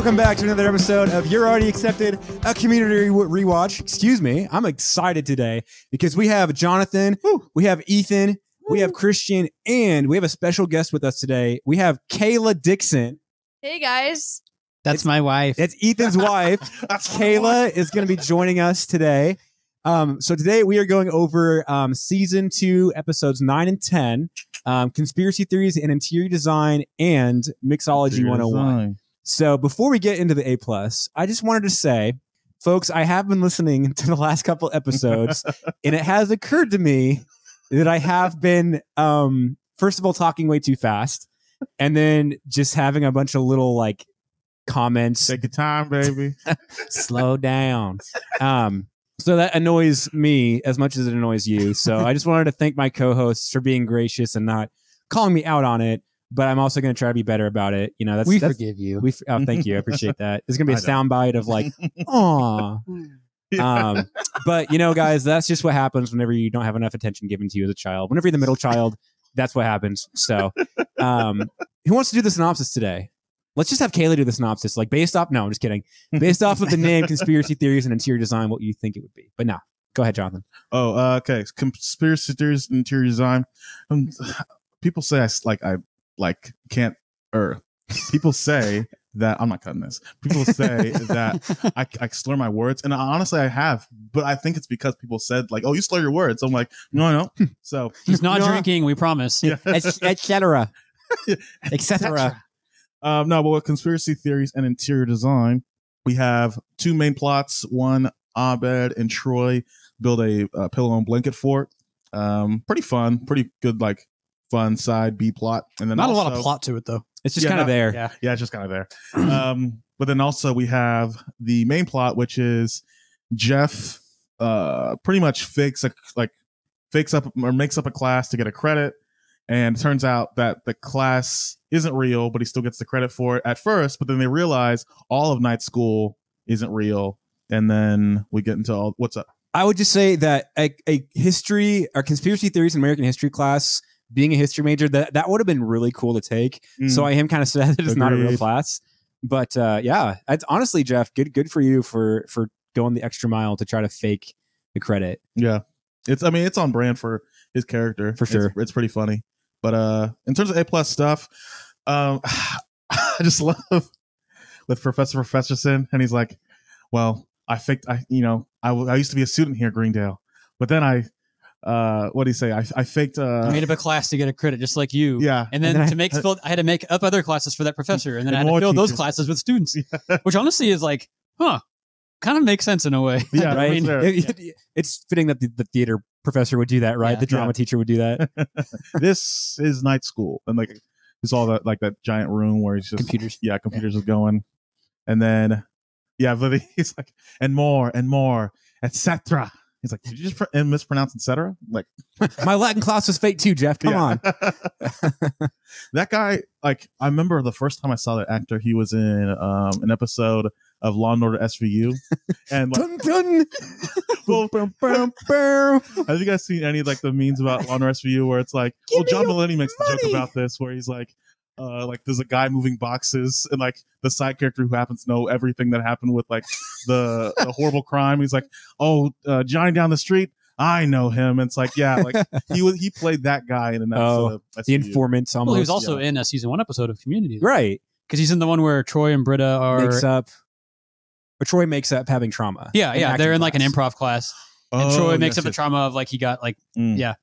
Welcome back to another episode of You're Already Accepted, a community re- rewatch. Excuse me, I'm excited today because we have Jonathan, we have Ethan, we have Christian, and we have a special guest with us today. We have Kayla Dixon. Hey guys. That's my wife. That's Ethan's wife. Kayla is going to be joining us today. Um, so today we are going over um, season two, episodes nine and ten, um, conspiracy theories and interior design, and mixology 101. So before we get into the A plus, I just wanted to say, folks, I have been listening to the last couple episodes, and it has occurred to me that I have been, um, first of all, talking way too fast, and then just having a bunch of little like comments. Take your time, baby. Slow down. Um, so that annoys me as much as it annoys you. So I just wanted to thank my co-hosts for being gracious and not calling me out on it. But I'm also going to try to be better about it. You know, that's we that's, forgive you. we. Oh, thank you. I appreciate that. There's going to be a soundbite of like, "Aw." Um, but you know, guys, that's just what happens whenever you don't have enough attention given to you as a child. Whenever you're the middle child, that's what happens. So, um, who wants to do the synopsis today? Let's just have Kayla do the synopsis, like based off. No, I'm just kidding. Based off of the name, conspiracy theories, and interior design, what you think it would be. But no, go ahead, Jonathan. oh, uh, okay. Conspiracy theories, and interior design. Um, people say I like I like can't. Or people say that I'm not cutting this. People say that I, I slur my words, and honestly, I have. But I think it's because people said like, "Oh, you slur your words." I'm like, no, no. don't. So He's not No. drinking, we promise. yeah. Etc. Etc. Um, no, but with conspiracy theories and interior design, we have two main plots. One, Abed and Troy build a, uh pillow and blanket fort. Um, pretty fun, pretty good, like fun side B plot. And then Not a lot of plot to it though. It's just Yeah, kind of there. Yeah. Yeah, it's just kind of there. um, but then also we have the main plot, which is Jeff uh pretty much fakes a like fakes up or makes up a class to get a credit. And it turns out that the class isn't real, but he still gets the credit for it at first. But then they realize all of night school isn't real. And then we get into all what's up. I would just say that a, a history or conspiracy theories in American history class, being a history major, that that would have been really cool to take. So I am kind of sad that it's not a real class. But uh, yeah, it's honestly, Jeff, good good for you for for going the extra mile to try to fake the credit. Yeah. It's I mean it's on brand for his character. For sure. It's, it's pretty funny. But uh in terms of A plus stuff, um I just love with Professor Professorson and he's like, Well, I faked I you know, I, I used to be a student here at Greendale, but then I uh what do you say? I I faked I uh made up a class to get a credit just like you. yeah. And then, And then I- to make fill, I had to make up other classes for that professor, and then And I had to more fill those classes with students, which honestly is like, huh, kind of makes sense in a way. Yeah, I right? mean, fair. It- it- it's fitting that the, the theater professor would do that, right? Yeah. the drama Yeah. teacher would do that. this is night school. And like it's all that like that giant room where he's just computers. yeah, computers is going, and then yeah, but he's like, and more and more, etc. He's like, did you just pr- and mispronounce etc. Like, My Latin class was fake too, Jeff. Come on. that guy. Like, I remember the first time I saw that actor. He was in um, an episode of Law and Order SVU, and like, Dun, dun. well, Bum, bum, bum. have you guys seen any like the memes about Law and Order SVU where it's like, Give well, John Mulaney makes the joke about this, where he's like. Uh, like there's a guy moving boxes and like the side character who happens to know everything that happened with like the, the horrible crime. He's like, oh, uh, Johnny down the street, I know him. And it's like, yeah, like he was he played that guy in an episode Oh, of The SVU. informant almost. Well, he was also yeah. in a season one episode of Community, right. Because he's in the one where Troy and Britta are. Makes up. Or Troy makes up having trauma. yeah, yeah, they're in like an improv class, and Oh, Troy makes yes, up the yes. trauma of like he got like Mm. Yeah.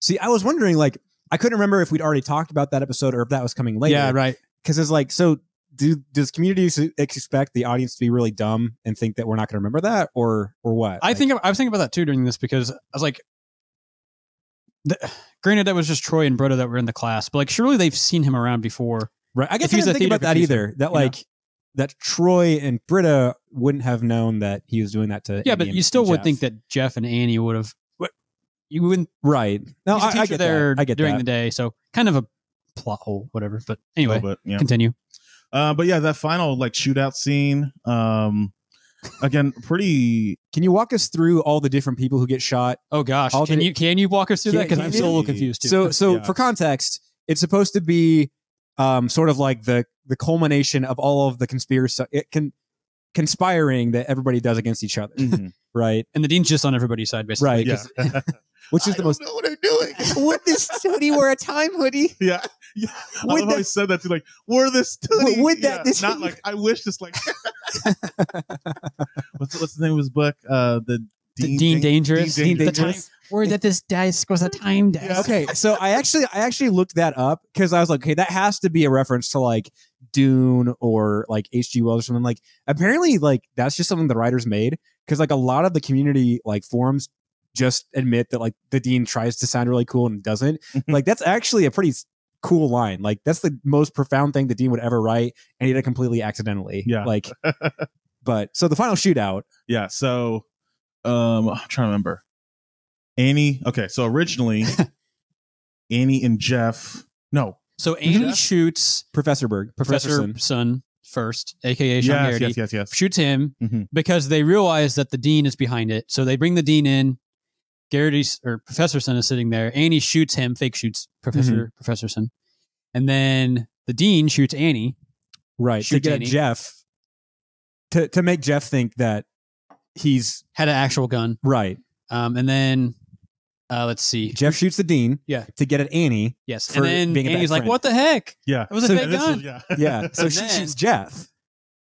See, I was wondering, like, I couldn't remember if we'd already talked about that episode or if that was coming later. yeah, right. Because it's like, so do does community expect the audience to be really dumb and think that we're not going to remember that, or or what? I Like, think I was thinking about that too during this because I was like, the, granted that was just Troy and Britta that were in the class, but like surely they've seen him around before. right. I guess if I didn't a think about that producer, either. That you know? like that Troy and Britta wouldn't have known that he was doing that to. Yeah, Andy but you still would Jeff. think that Jeff and Annie would have. What you wouldn't? right. No, he's a I, I teacher get there that. I get during that. the day, so kind of a plot hole, whatever. But anyway, little bit, yeah. continue. Uh, but yeah, that final like shootout scene. Um, again, pretty. Can you walk us through all the different people who get shot? Oh gosh, All can the- you can you walk us through Can- that? Because I'm you- still a little confused too. So, so Yeah. for context, it's supposed to be um, sort of like the the culmination of all of the conspiracy it can conspiring that everybody does against each other, Mhm. right? And the dean's just on everybody's side, basically. Right. Yeah. Which is I the don't most. know what I'm doing. Would this hoodie wear a time hoodie? Yeah, yeah. I Would love how he said that to Like, were this tootie? would that- Yeah, this- not like I wish. Just like, what's what's the name of his book? Uh, the The Dean Dangerous. Dean The Dangerous. Word that this dice was a time dice. Yeah. Okay, so I actually I actually looked that up because I was like, okay, that has to be a reference to like Dune or like H.G. Wells or something. Like, apparently, like that's just something the writers made because like a lot of the community like forums just admit that like the dean tries to sound really cool and doesn't. like that's actually a pretty cool line. Like that's the most profound thing the dean would ever write, and he did it completely accidentally. Yeah. like. But so the final shootout, Yeah. So, um, I'm trying to remember. Annie. Okay. So originally, Annie and Jeff. No. So Annie Jeff? shoots Professor Berg, Professor Son. Sun first, aka Sean Yes. Garrity, Yes. Yes. Yes. shoots him Mhm. because they realize that the dean is behind it. So they bring the dean in. Garrity's or Professor Sun is sitting there. Annie shoots him, fake shoots Professor Mm-hmm. Professor Sun, and then the dean shoots Annie. right to Shoot get Annie. Jeff to to make Jeff think that he's Had an actual gun, right. um, and then uh, let's see. Jeff shoots the dean, Yeah. to get at Annie. Yes, For and then being a bad Annie's like, "What the heck? Yeah. it was a So fake gun." was- yeah. Yeah, so she then- shoots Jeff,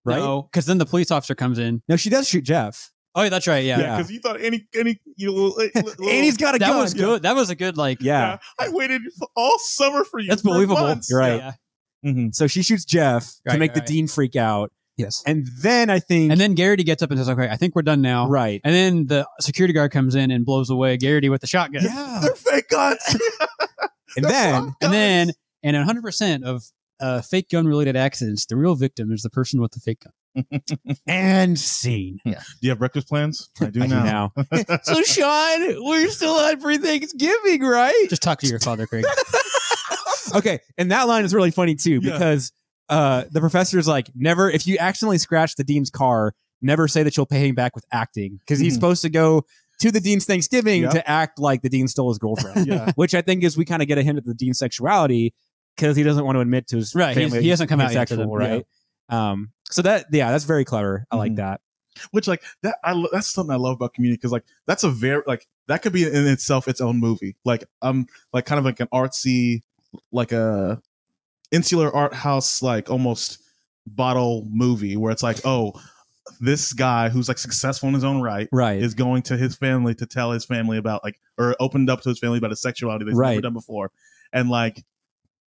right? No, because then the police officer comes in. No, she does shoot Jeff. Oh, yeah, that's right. Yeah, Yeah. Because you thought Annie, Annie, you know, little, Annie's got a that gun. was good. That was a good like. Yeah. Yeah. I waited all summer for you. That's for believable. months. You're right. Yeah. Mhm. So she shoots Jeff to Right, make the dean freak out, Yes. and then I think, And then Garrity gets up and says, "Okay, I think we're done now." right, And then the security guard comes in and blows away Garrity with the shotgun. yeah, They're fake guns. and They're then guns. And then, and 100% of uh, fake gun related accidents, the real victim is the person with the fake gun. and scene. Yeah. Do you have breakfast plans? I do I do now. now. so Sean, we're still on for Thanksgiving, right? Just talk to your father, Craig. okay, and that line is really funny too Yeah. because uh, the professor's like, never if you accidentally scratch the dean's car, never say that you'll pay him back with acting because he's Mhm. supposed to go to the dean's Thanksgiving Yep. to act like the dean stole his girlfriend. Yeah. Which I think is we kind of get a hint of the dean's sexuality because he doesn't want to admit to his Right, family he hasn't come out yet sexual, them, right? Um, so that yeah, that's very clever. I like Mhm. that. Which like that I that's something I love about community because like that's a very like that could be in itself its own movie. Like um like kind of like an artsy like a insular art house like almost bottle movie where it's like oh this guy who's like successful in his own right Right. is going to his family to tell his family about like or opened up to his family about his sexuality they've Right. never done before and like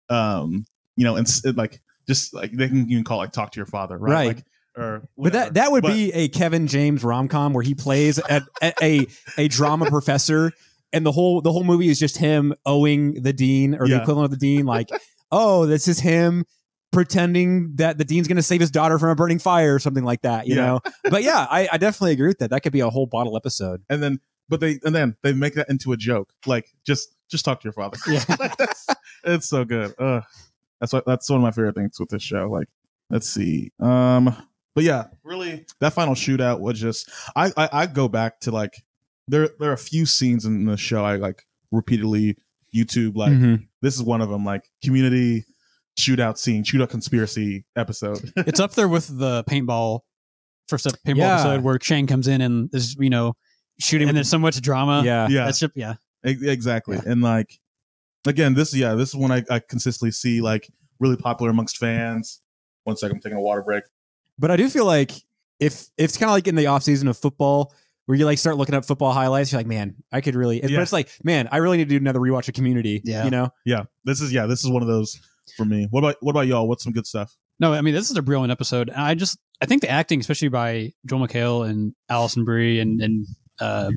um you know and like just like they can even call it like talk to your father right, Right. Like, or But that that would But- be a Kevin James rom com where he plays a, a a a drama professor, and the whole the whole movie is just him owing the dean or the equivalent of the dean, like, oh, this is him pretending that the dean's going to save his daughter from a burning fire or something like that, you Yeah. know. But yeah, I, I definitely agree with that. That could be a whole bottle episode. and then but they and then they make that into a joke like just just talk to your father Yeah. That's, it's so good Ugh. that's what that's one of my favorite things with this show like let's see um but yeah really that final shootout was just i i, I go back to like there there are a few scenes in the show i like repeatedly youtube like Mhm. this is one of them like community shootout scene shootout conspiracy episode it's up there with the paintball first ep- paintball Yeah. episode where Shane comes in and is, you know, Shooting and with there's so much drama. yeah. yeah That's just, yeah. E- Exactly. And like again, this yeah, this is one I, I consistently see like really popular amongst fans. One second, I'm taking a water break. But I do feel like if, if it's kind of like in the off season of football, where you like start looking up football highlights, you're like, man, I could really. But it's like, man, I really need to do another rewatch of Community. Yeah. you know. Yeah. This is yeah, this is one of those for me. What about what about y'all? What's some good stuff? No, I mean, this is a brilliant episode. And I just, I think the acting, especially by Joel McHale and Alison Brie and, and, uh,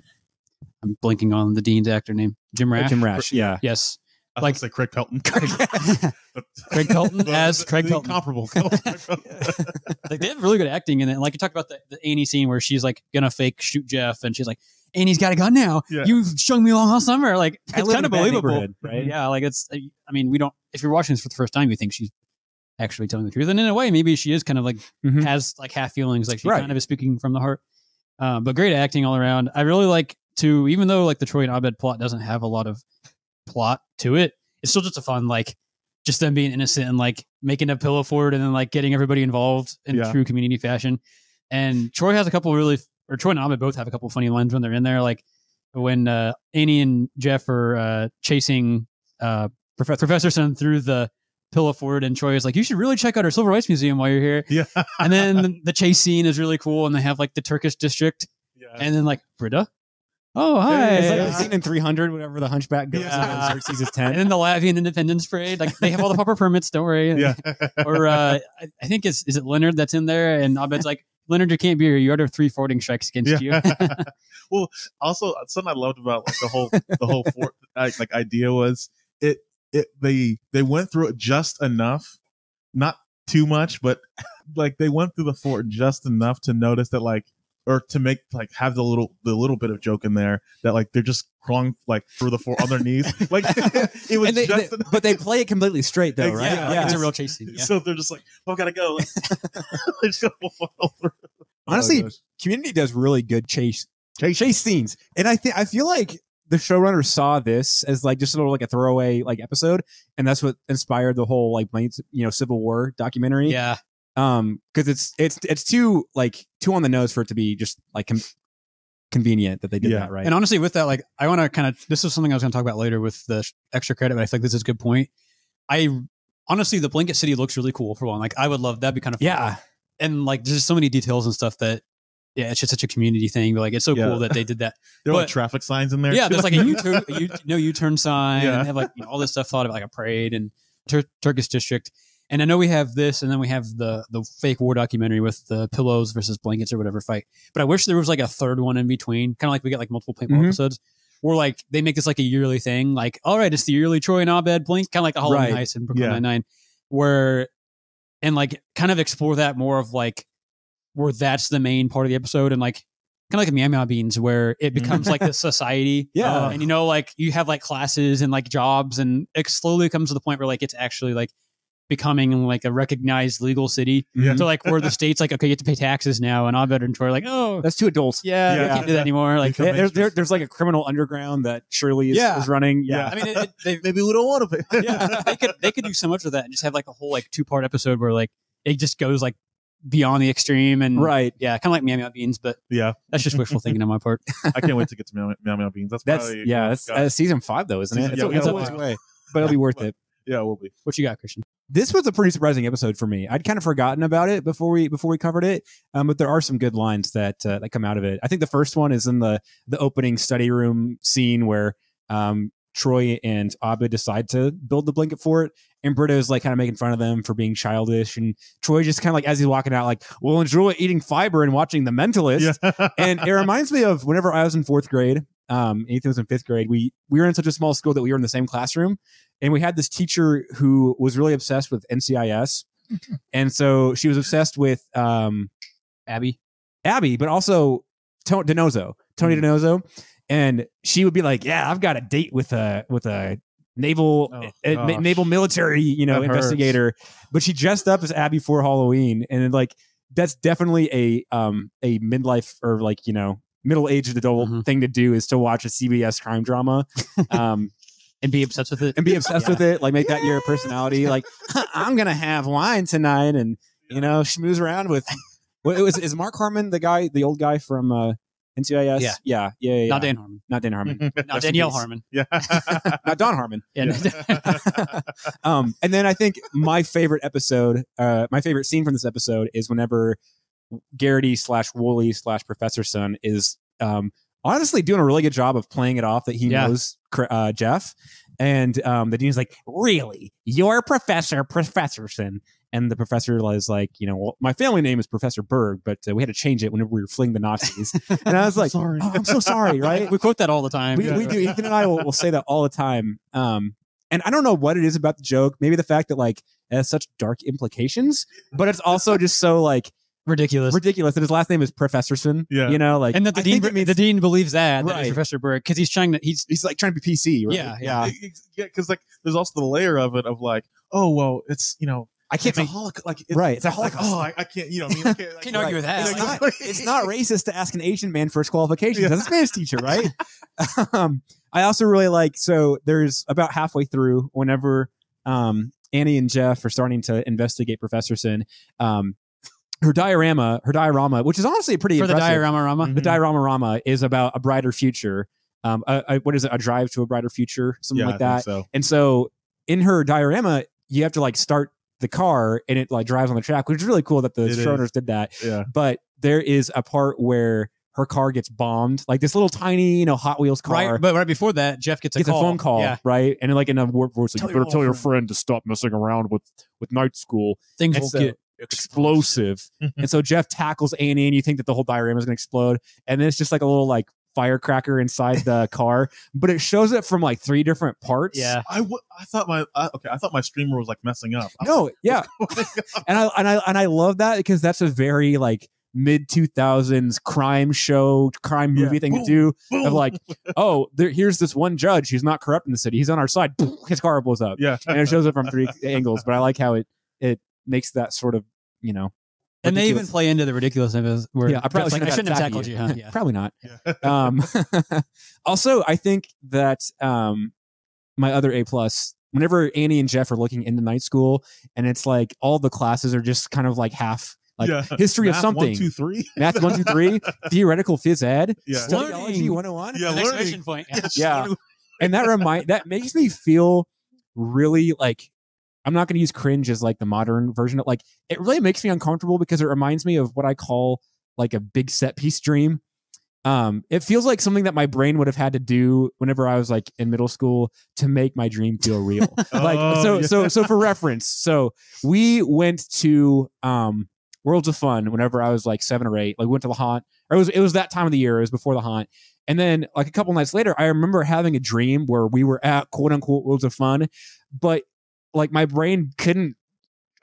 I'm blinking on the Dean's actor name, Jim Rash. Jim Rash, yeah. Yes. I Like- like say Craig Pelton. Craig Pelton The- as Craig the Pelton. Comparable. like they have really good acting in it. And like you talked about the, the Annie scene where she's like gonna fake shoot Jeff and she's like, Annie's got a gun now. Yeah. You strung me along all summer. Like I it's kind of a bad believable. neighborhood, right? Yeah, like it's I mean, we don't if you're watching this for the first time, you think she's actually telling the truth. And in a way, maybe she is kind of like Mhm. has like half feelings, like she Right. kind of is speaking from the heart. Um, but great acting all around. I really like to even though like the Troy and Abed plot doesn't have a lot of plot to it, it's still just a fun like just them being innocent and like making a pillow fort and then like getting everybody involved in Yeah. true community fashion. And Troy has a couple really, or Troy and Abed both have a couple funny lines when they're in there, like when uh, Annie and Jeff are uh, chasing uh, Professor Professor Sun through the pillow fort, and Troy is like, "You should really check out our Civil Rights Museum while you're here." Yeah. And then the chase scene is really cool, and they have like the Turkish district, yeah. and then like Britta. Oh hi! Yeah, It's like yeah, the scene in 300, whenever the Hunchback goes Yeah. to Xerxes' and tent. then the Latvian Independence Parade. Like they have all the proper permits. Don't worry. yeah. Or uh, I, I think is is it Leonard that's in there, and Abed's like, Leonard, you can't be here. You're under three forwarding strikes against you. well, also something I loved about like the whole the whole fort like, like idea was it it they they went through it just enough, not too much, but like they went through the fort just enough to notice that like or to make like have the little the little bit of joke in there that like they're just crawling like through the fort on their knees like it was they, just they- but they play it completely straight, though, right? Yeah, like, it's a real chase scene. Yeah. so they're just like oh gotta go they just gotta. Oh, Honestly, Oh. Community does really good chase Chase- chase scenes, and I think I feel like the showrunner saw this as like just a little like a throwaway like episode, and that's what inspired the whole like you know Civil War documentary. yeah. Um, because it's it's it's too like too on the nose for it to be just like com- convenient that they did Yeah. that right. And honestly, with that, like, I want to kind of this is something I was going to talk about later with the extra credit, but I think this is a good point. I honestly, the blanket city looks really cool for one. Like, I would love that'd be kind of fun. yeah, and like there's just so many details and stuff that yeah, it's just such a community thing. But like, it's so Yeah. cool that they did that. there are like traffic signs in there yeah, too. there's like a U-turn, a U, no U-turn sign. Yeah. And they have like you know, all this stuff thought of like a parade and Tur- Turkish district. And I know we have this, and then we have the the fake war documentary with the pillows versus blankets or whatever fight. But I wish there was like a third one in between, kind of like we get like multiple paintball Mhm. episodes, where like they make this like a yearly thing. Like, all right, it's the yearly Troy and Abed blink, kind of like the Halloween Right. heist in Brooklyn Yeah. Nine Nine, where and like kind of explore that more of like where that's the main part of the episode, and like kind of like the MeowMeowBeenz, where it becomes like this society. Yeah. and you know, like you have like classes and like jobs, and it slowly comes to the point where like it's actually like becoming like a recognized legal city. Yeah. So like where the state's like, okay, you have to pay taxes now, and Abed and Troy are like, oh, that's two adults. yeah, Yeah. we can't do that anymore. Like, Become There- there's, there, there's like a criminal underground that Shirley is, Yeah. is running. Yeah. I mean, it, it, they, maybe we don't want to pay yeah, they could they could do so much with that and just have like a whole like two part episode where like it just goes like beyond the extreme and right. yeah, kind of like MeowMeowBeenz, but yeah that's just wishful thinking on my part. I can't wait to get to Meow Meow, Meow Beans. That's That's probably, yeah. That's uh, season five though, isn't it? Season- It's, yeah, a- we it's a got a ways but it'll be worth it. Yeah, we'll be. What you got, Christian? This was a pretty surprising episode for me. I'd kind of forgotten about it before we before we covered it, um, but there are some good lines that uh, that come out of it. I think the first one is in the the opening study room scene where um, Troy and Abed decide to build the blanket fort, and Britta is like kind of making fun of them for being childish, and Troy just kind of like as he's walking out, like, "We'll enjoy eating fiber and watching The Mentalist." Yeah. and it reminds me of whenever I was in fourth grade. Um, Ethan was in fifth grade. We we were in such a small school that we were in the same classroom, and we had this teacher who was really obsessed with NCIS, and so she was obsessed with um, Abby. Abby, but also to- DiNozzo, Tony Mhm. DiNozzo, and she would be like, "Yeah, I've got a date with a with a naval Oh, a naval military, you know, That hurts. investigator." But she dressed up as Abby for Halloween, and like that's definitely a um a midlife or like you know middle aged adult Mhm. thing to do is to watch a CBS crime drama. Um, And be obsessed with it. and be obsessed with it, like make that your personality. Like, I'm gonna have wine tonight, and you know, schmooze around with. What it was is Mark Harmon the guy, the old guy from uh, NCIS? Yeah. yeah, yeah, yeah. Not Dan Harmon. not Dan Harmon, Not Danielle. Harmon. yeah. not Don Harmon. Yeah. um, and then I think my favorite episode, uh, my favorite scene from this episode is whenever Garrity slash Wooly slash Professor Son is um, honestly doing a really good job of playing it off that he Yeah. knows uh, Jeff, and um, the dean's like, "Really, you're Professor Professor Son." And the professor is like, you know, well, my family name is Professorberg, but uh, we had to change it whenever we were fleeing the Nazis. And I was like, Sorry. oh, I'm so sorry, right? we quote that all the time. we, Yeah. we do. Ethan and I will, will say that all the time. Um, and I don't know what it is about the joke. Maybe the fact that like it has such dark implications, but it's also just so like Ridiculous. ridiculous And his last name is Professorson. Yeah. you know, like and that the I dean, think it means the dean believes that, that Right. it's Professor Burke because he's trying to. He's he's like trying to be PC. Right? Yeah, yeah. yeah, because like there's also the layer of it of like, oh well, it's you know, I can't it's a make holocaust. Like it's, right. It's a like, oh, I, I can't, you know, I mean, I can't, like, Can't argue with that. It's Like, not, it's not racist to ask an Asian man for his qualifications. Yeah. That's a Spanish teacher, right? um, I also really like so there's about halfway through whenever um Annie and Jeff are starting to investigate Professor Sin. Um, her diorama, her diorama, which is honestly pretty For the impressive. diorama rama. the diorama rama is about a brighter future. Um, a, a- what is it? A drive to a brighter future, something yeah, like I that. think so. And so in her diorama, you have to like start the car and it like drives on the track, which is really cool that the It is. showrunners did that. Yeah. But there is a part where her car gets bombed, like this little tiny, you know, Hot Wheels car. Right, but right before that, Jeff gets a Gets call. a phone call, Yeah, right? And like in a warp voice, like, Tell you your better tell your friend." friend to stop messing around with with night school. things And will so- get Explosive. Mm-hmm. and so Jeff tackles Annie, and you think that the whole diorama is going to explode, and then it's just like a little like firecracker inside the car, but it shows it from like three different parts. Yeah. I, w- I thought my I, okay. I thought my streamer was like messing up. I was No, yeah, and I and I and I love that because that's a very like mid two thousands crime show, crime movie Yeah. thing Boom, to do. boom. Of like, oh, there, here's this one judge who's not corrupt in the city. He's on our side. His car blows up, yeah, and it shows it from three angles. But I like how it it makes that sort of you know. And they even play into the ridiculousness where Yeah, I probably Jeff's like, I shouldn't have tackled you. Huh? Yeah. probably not. Yeah. um, also, I think that um, my other A plus. Whenever Annie and Jeff are looking into night school, and it's like all the classes are just kind of like half like yeah. history of Math, something, One, two, three. math one two three, theoretical phys ed, Yeah. studyology Learning. one hundred and one. Yeah, An learning. exclamation point. Yeah. Yeah. and that remind that makes me feel really like I'm not going to use cringe as like the modern version of like it really makes me uncomfortable because it reminds me of what I call like a big set piece dream. Um, it feels like something that my brain would have had to do whenever I was like in middle school to make my dream feel real. like Oh, so yeah. so so for reference, so we went to um Worlds of Fun whenever I was like seven or eight. Like we went to the haunt, or it was it was that time of the year. It was before the haunt, and then like a couple nights later, I remember having a dream where we were at quote unquote Worlds of Fun, but like my brain couldn't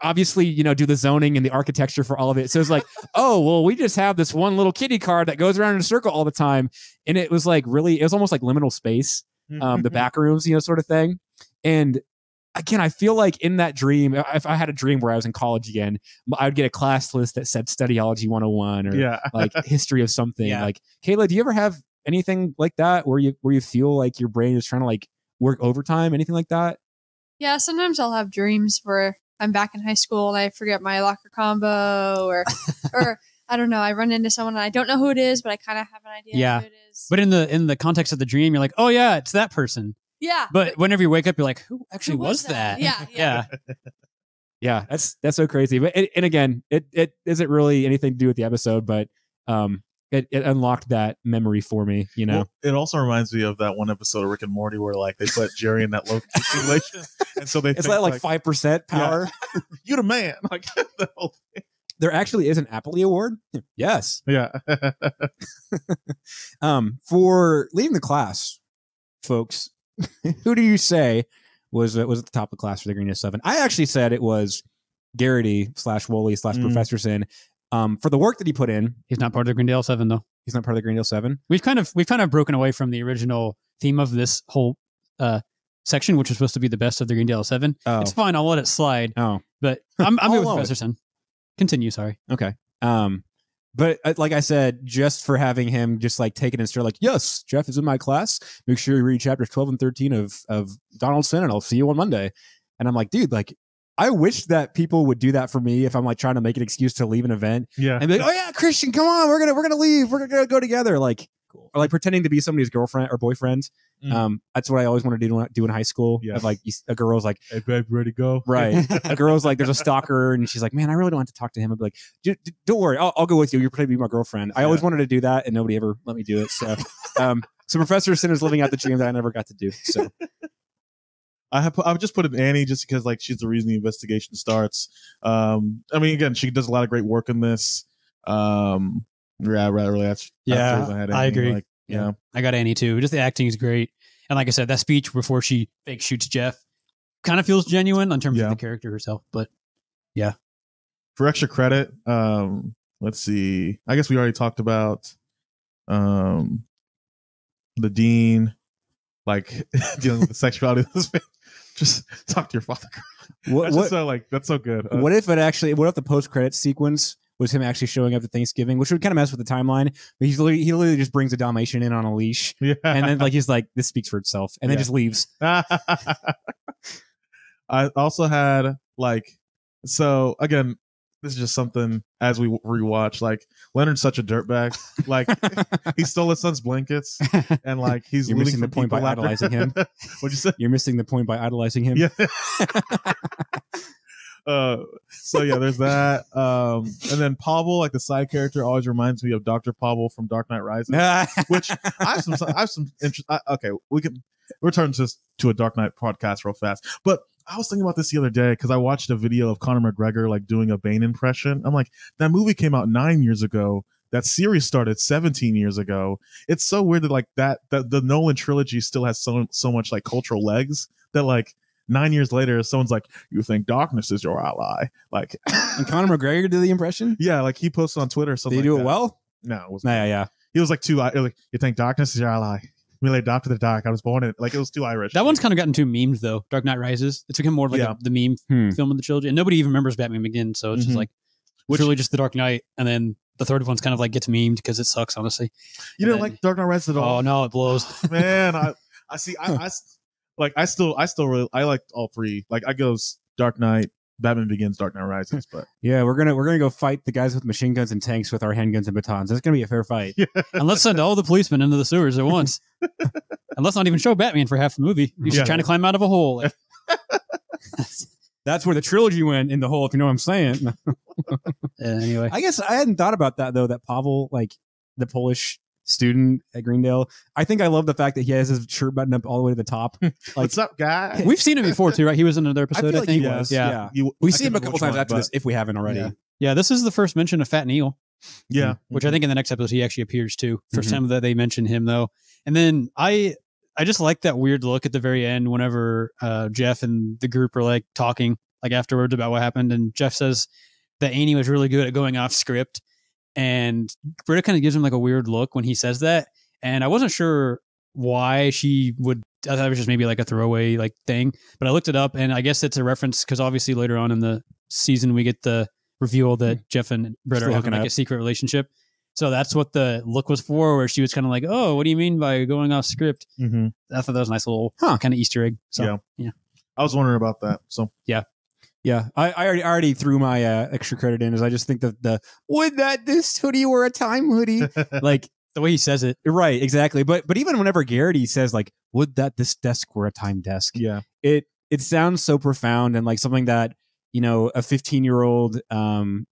obviously you know do the zoning and the architecture for all of it so it's like oh well we just have this one little kitty car that goes around in a circle all the time and it was like really it was almost like liminal space um, the back rooms, you know, sort of thing. And again, I feel like in that dream, if I had a dream where I was in college again, I would get a class list that said studyology 101 or yeah. like history of something. Yeah. Like, Kayla, do you ever have anything like that where you where you feel like your brain is trying to like work overtime? Anything like that? Yeah, sometimes I'll have dreams where I'm back in high school and I forget my locker combo or or I don't know, I run into someone and I don't know who it is, but I kind of have an idea Yeah. who it is. But in the in the context of the dream, you're like, oh yeah, it's that person. yeah. But whenever you wake up, you're like, who actually Who was, was that? that? Yeah, yeah. yeah. Yeah, that's that's so crazy. But it, and again, it it isn't really anything to do with the episode, but um, it, it unlocked that memory for me. You know, Well, it also reminds me of that one episode of Rick and Morty where like they put Jerry in that low simulation, and so they it's think, like like five percent Yeah. power. you the man. Like the whole thing. There actually is an Appley Award. yes. yeah. Um, for leading the class, folks, who do you say was uh, was at the top of the class for the Green Seven? I actually said it was Garrity slash Wooly slash Mm. Professor Sin. Um, for the work that he put in, He's not part of the Greendale Seven though. he's not part of the Greendale Seven. We've kind of we've kind of broken away from the original theme of this whole uh section, which was supposed to be the best of the Greendale Seven. Oh, It's fine. I'll let it slide. oh, But I'm I'm good with Sin. Continue. Sorry. okay. Um, but uh, like I said, just for having him just like take it and start like, yes, Jeff is in my class. Make sure you read chapters twelve and thirteen of of Donaldson, and I'll see you on Monday. And I'm like, dude, like. I wish that people would do that for me if I'm like trying to make an excuse to leave an event Yeah. and be like, "Oh yeah, Christian, come on, we're gonna we're gonna leave, we're gonna go together." Like, or like pretending to be somebody's girlfriend or boyfriend. Mm. Um, that's what I always wanted to do, do in high school. Yeah. Like a girl's like, Hey babe, ready to go? right, a girl's like, there's a stalker, and she's like, man, I really don't want to talk to him. I'd be like, "D- d- don't worry, I'll, I'll go with you. You're pretending to be my girlfriend. I always wanted to do that, and nobody ever let me do it. So, um, so Professor Sin is living out the dream that I never got to do. So, I have put, I've just put in Annie just because like she's the reason the investigation starts. Um, I mean, again, she does a lot of great work in this. Um, yeah, right, really, that's Yeah, that's reason had I agree. Like, yeah, I got Annie too. Just the acting is great. And like I said, that speech before she fake shoots Jeff kind of feels genuine in terms Yeah. of the character herself. But yeah, for extra credit, um, let's see. I guess we already talked about um the dean, like dealing with the sexuality of this man. Just talk to your father. what That's what, so like that's so good. Uh, what if it actually? What if the post credit sequence was him actually showing up to Thanksgiving, which would kind of mess with the timeline? But he's literally, he literally just brings a Dalmatian in on a leash. yeah, and then like he's like this speaks for itself and then Yeah. just leaves I also had like so again. This is just something as we rewatch. Like Leonard's such a dirtbag. Like he stole his son's blankets, and like he's You're missing the point by after- idolizing him. What'd you say? You're missing the point by idolizing him. Yeah. uh, so yeah, there's that. Um, and then Pavel, like the side character, always reminds me of Doctor Pavel from Dark Knight Rises. Which I have some, I have some interest. I, okay, we can return to to a Dark Knight podcast real fast. But I was thinking about this the other day because I watched a video of Conor McGregor like doing a Bane impression. I'm like, that movie came out nine years ago. That series started 17 years ago. It's so weird that like that that the Nolan trilogy still has so so much like cultural legs that like nine years later someone's like, you think darkness is your ally? Like, and Conor McGregor did the impression. yeah, like he posted on Twitter Did something. he do like it that. well? No, it was Nah, yeah, yeah. he was like too it was like you think darkness is your ally really adopted the dark i was born in like it was too irish That one's kind of gotten too memed though. Dark Knight Rises. It's become more like Yeah. a, the meme Hmm. film of the trilogy, and nobody even remembers Batman Begins. So it's Mhm. just like Which- really just the Dark Knight, and then the third one's kind of like gets memed because it sucks, honestly. you don't then- like dark knight rises at all Oh no, it blows. man i i see I, I s- like i still i still really i like all three like i goes dark knight batman begins dark knight rises but Yeah, we're gonna we're gonna go fight the guys with machine guns and tanks with our handguns and batons. It's gonna be a fair fight. and let's send all the policemen into the sewers at once. and let's not even show Batman for half the movie. He's Yeah. just trying to climb out of a hole. That's where the trilogy went in the hole. If you know what I'm saying. uh, anyway, I guess I hadn't thought about that though. That Pavel, like the Polish student at Greendale, I think I love the fact that he has his shirt buttoned up all the way to the top. Like what's up guy we've seen him before too, right? He was in another I episode. feel I, like think. he was. Yeah. Yeah, You- we I see him a couple which times one, after this if we haven't already. Yeah. Yeah, this is the first mention of Fat Neil. yeah which I think in the next episode he actually appears too. 1st Mhm. time that they mention him though, and then I I just like that weird look at the very end whenever uh, Jeff and the group are like talking like afterwards about what happened, and Jeff says that Annie was really good at going off script, and Britta kind of gives him like a weird look when he says that, and I wasn't sure why she would. I thought it was just maybe like a throwaway like thing, but I looked it up, and I guess it's a reference because obviously later on in the season we get the reveal that Jeff and Britta Still are having like up. a secret relationship. So that's what the look was for, where she was kind of like, "Oh, what do you mean by going off script?" hmm I thought that was a nice little Huh. kind of Easter egg. So Yeah. yeah, i was wondering about that so Yeah, I, I already I already threw my uh, extra credit in, as I just think that the would that this hoodie were a time hoodie, like the way he says it, right, exactly. But but even whenever Garrity says like, would that this desk were a time desk, yeah it it sounds so profound and like something that you know a 15 year old um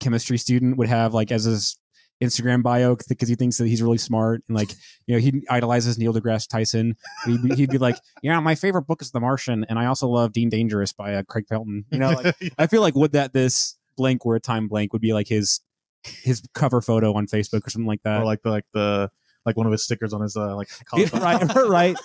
chemistry student would have like as his Instagram bio because he thinks that he's really smart and like you know he idolizes Neil deGrasse Tyson. He'd be, he'd be like, yeah, my favorite book is The Martian, and I also love Dean Dangerous by uh, Craig Pelton. You know, like I feel like would that this blank were a time blank would be like his his cover photo on Facebook or something like that. or like the like the like one of his stickers on his uh like Yeah, right, right.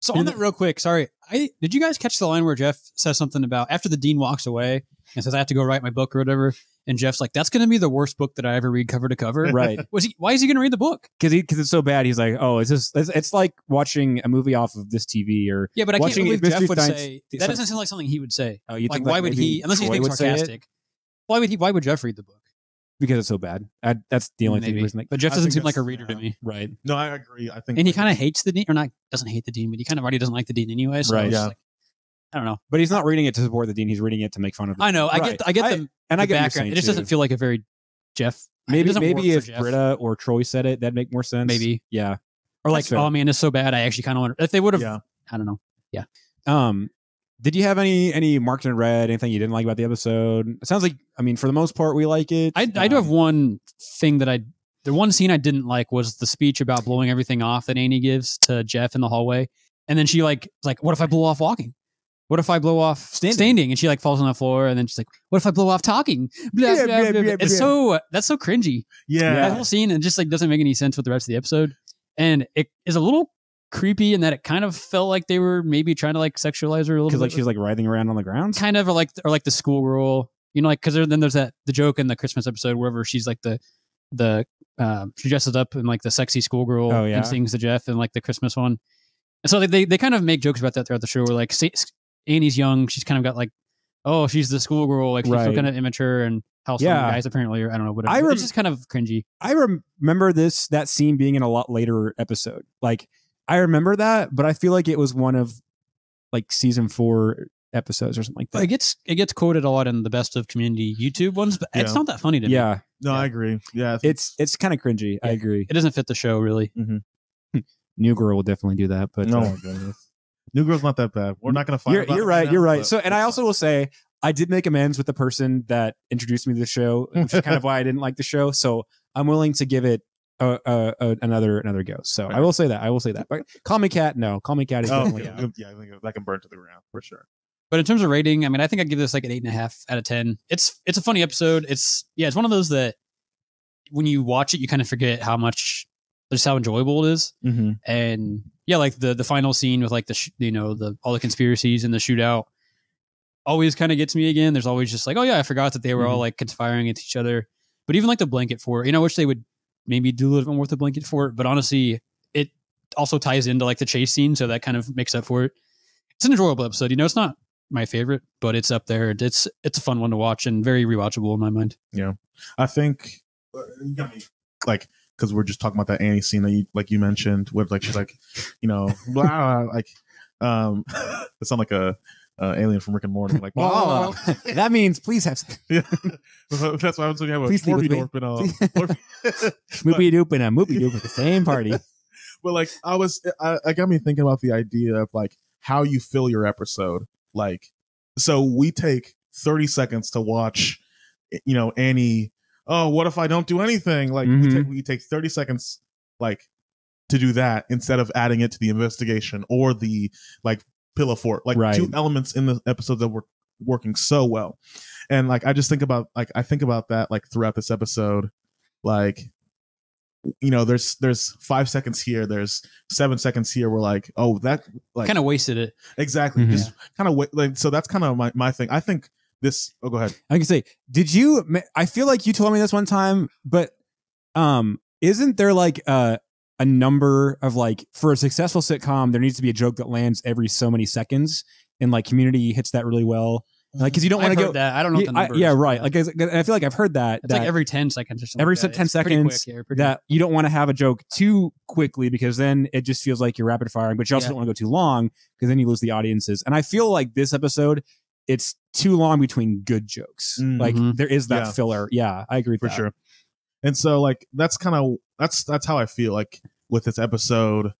So on that real quick, sorry, I did you guys catch the line where Jeff says something about after the dean walks away and says I have to go write my book or whatever, and Jeff's like, "That's going to be the worst book that I ever read cover to cover." right. Was he? Why is he going to read the book? because he because it's so bad. He's like, oh, it's just it's, it's like watching a movie off of this TV or Yeah, but I can't believe Jeff would Science- say that. Doesn't sound like something he would say. oh, you Like, think why like would he? Unless he's being would say it? sarcastic. Why would he? Why would Jeff read the book? because it's so bad. I, that's the only Maybe. thing. reason, Like, but Jeff doesn't seem like a that's- reader to me. right. no i agree i think And he kind of hates the dean, or not doesn't hate the dean, but he kind of already doesn't like the dean anyway. So Right. Yeah. like, I don't know. But he's not reading it to support the dean. He's reading it to make fun of. The I know. I Right. get. I get the, and I the get what you're background. It just doesn't feel like a very Jeff. Maybe maybe if Britta or Troy said it, that'd make more sense. Maybe. Yeah. or like, oh man, it's so bad. I actually kind of wonder If they would have, yeah I don't know. Yeah. Um. Did you have any any marked in red? Anything you didn't like about the episode? It sounds like I mean, for the most part, we like it. I, I do Um, have one thing that I. The one scene I didn't like was the speech about blowing everything off that Annie gives to Jeff in the hallway, and then she like like, "What if I blow off walking? What if I blow off Standing. And she like falls on the floor, and then she's like, "What if I blow off talking?" Blah, Yeah, blah, yeah, blah. It's so that's so cringy. yeah, That whole scene and just like doesn't make any sense with the rest of the episode, and it is a little creepy in that it kind of felt like they were maybe trying to like sexualize her a little because like she's like writhing around on the ground. kind of or like or like the schoolgirl, you know, like because then there's that the joke in the Christmas episode wherever she's like the the um, she dresses up in like the sexy schoolgirl Oh, yeah. and sings to Jeff in like the Christmas one, and so they they, they kind of make jokes about that throughout the show. Where like Annie's young, she's kind of got like oh she's the schoolgirl, like she's Right. still kind of immature and how some Yeah. guys apparently are I don't know whatever. I rem- it's just kind of cringy. I rem- remember this that scene being in a lot later episode. Like I remember that, but I feel like it was one of like season four episodes or something like It gets it gets quoted a lot in the best of community YouTube ones, but it's not that funny to me. Yeah, No, I agree. Yeah, it's it's kind of cringy. I agree. It doesn't fit the show really. New Girl will definitely do that, but no, uh, my goodness. New Girl's not that bad. We're not gonna fight. you're, about you're it right. now, You're right. So, and I also will say, I did make amends with the person that introduced me to the show, which is kind of why I didn't like the show. So, I'm willing to give it a, a, a, another another go. So, I will say that. I will say that. But Call Me Kat. No, Call Me Kat is Oh, yeah, out. yeah, I think that can burn to the ground for sure. But in terms of rating, I mean, I think I'd give this like an eight and a half out of ten. It's it's a funny episode. It's yeah, it's one of those that when you watch it, you kind of forget how much just how enjoyable it is. Mm-hmm. And yeah, like the the final scene with like the sh- you know the all the conspiracies and the shootout always kind of gets me again. There's always just like oh yeah, I forgot that they were all Mhm. like conspiring against each other. But even like the blanket fort, you know, I wish they would maybe do a little bit more with the blanket fort. But honestly, it also ties into like the chase scene, so that kind of makes up for it. It's an enjoyable episode. You know, it's not my favorite, but it's up there. It's it's a fun one to watch and very rewatchable in my mind. Yeah, I think uh, like because we're just talking about that Annie scene that you like you mentioned with like she's like you know blah, like um it sound like a uh, alien from Rick and Morty like Oh, that means please have yeah. That's why I was looking at Please sleep with me. Morphe and uh Moopy Doop and a Moopy Doop at the same party. but like I was I, I got me thinking about the idea of like how you fill your episode. Like so we take 30 seconds to watch you know Annie oh what if I don't do anything like we, Mhm. take, we take 30 seconds like to do that instead of adding it to the investigation or the like pillow fort like Right. two elements in the episode that were working so well and like I just think about like I think about that like throughout this episode like you know there's there's five seconds here there's seven seconds here we're like oh that like kind of wasted it. exactly Mhm. just kind of like so that's kind of my, my thing i think this oh go ahead I can say, did you? I feel like you told me this one time, but um, isn't there like a a number of like for a successful sitcom, there needs to be a joke that lands every so many seconds, and like Community hits that really well. Like, because you don't want to heard go. that. I don't know. Yeah, the I- number yeah, right. Like I I feel like I've heard that. it's that like every ten seconds or something. every like that. 10 It's seconds quick, yeah, pretty that you don't want to have a joke too quickly because then it just feels like you're rapid firing, but you also Yeah. don't want to go too long because then you lose the audiences. And I feel like this episode, it's too long between good jokes. Mhm. Like there is that Yeah. filler. Yeah, I agree with for that. sure and so like that's kind of that's that's how i feel like with this episode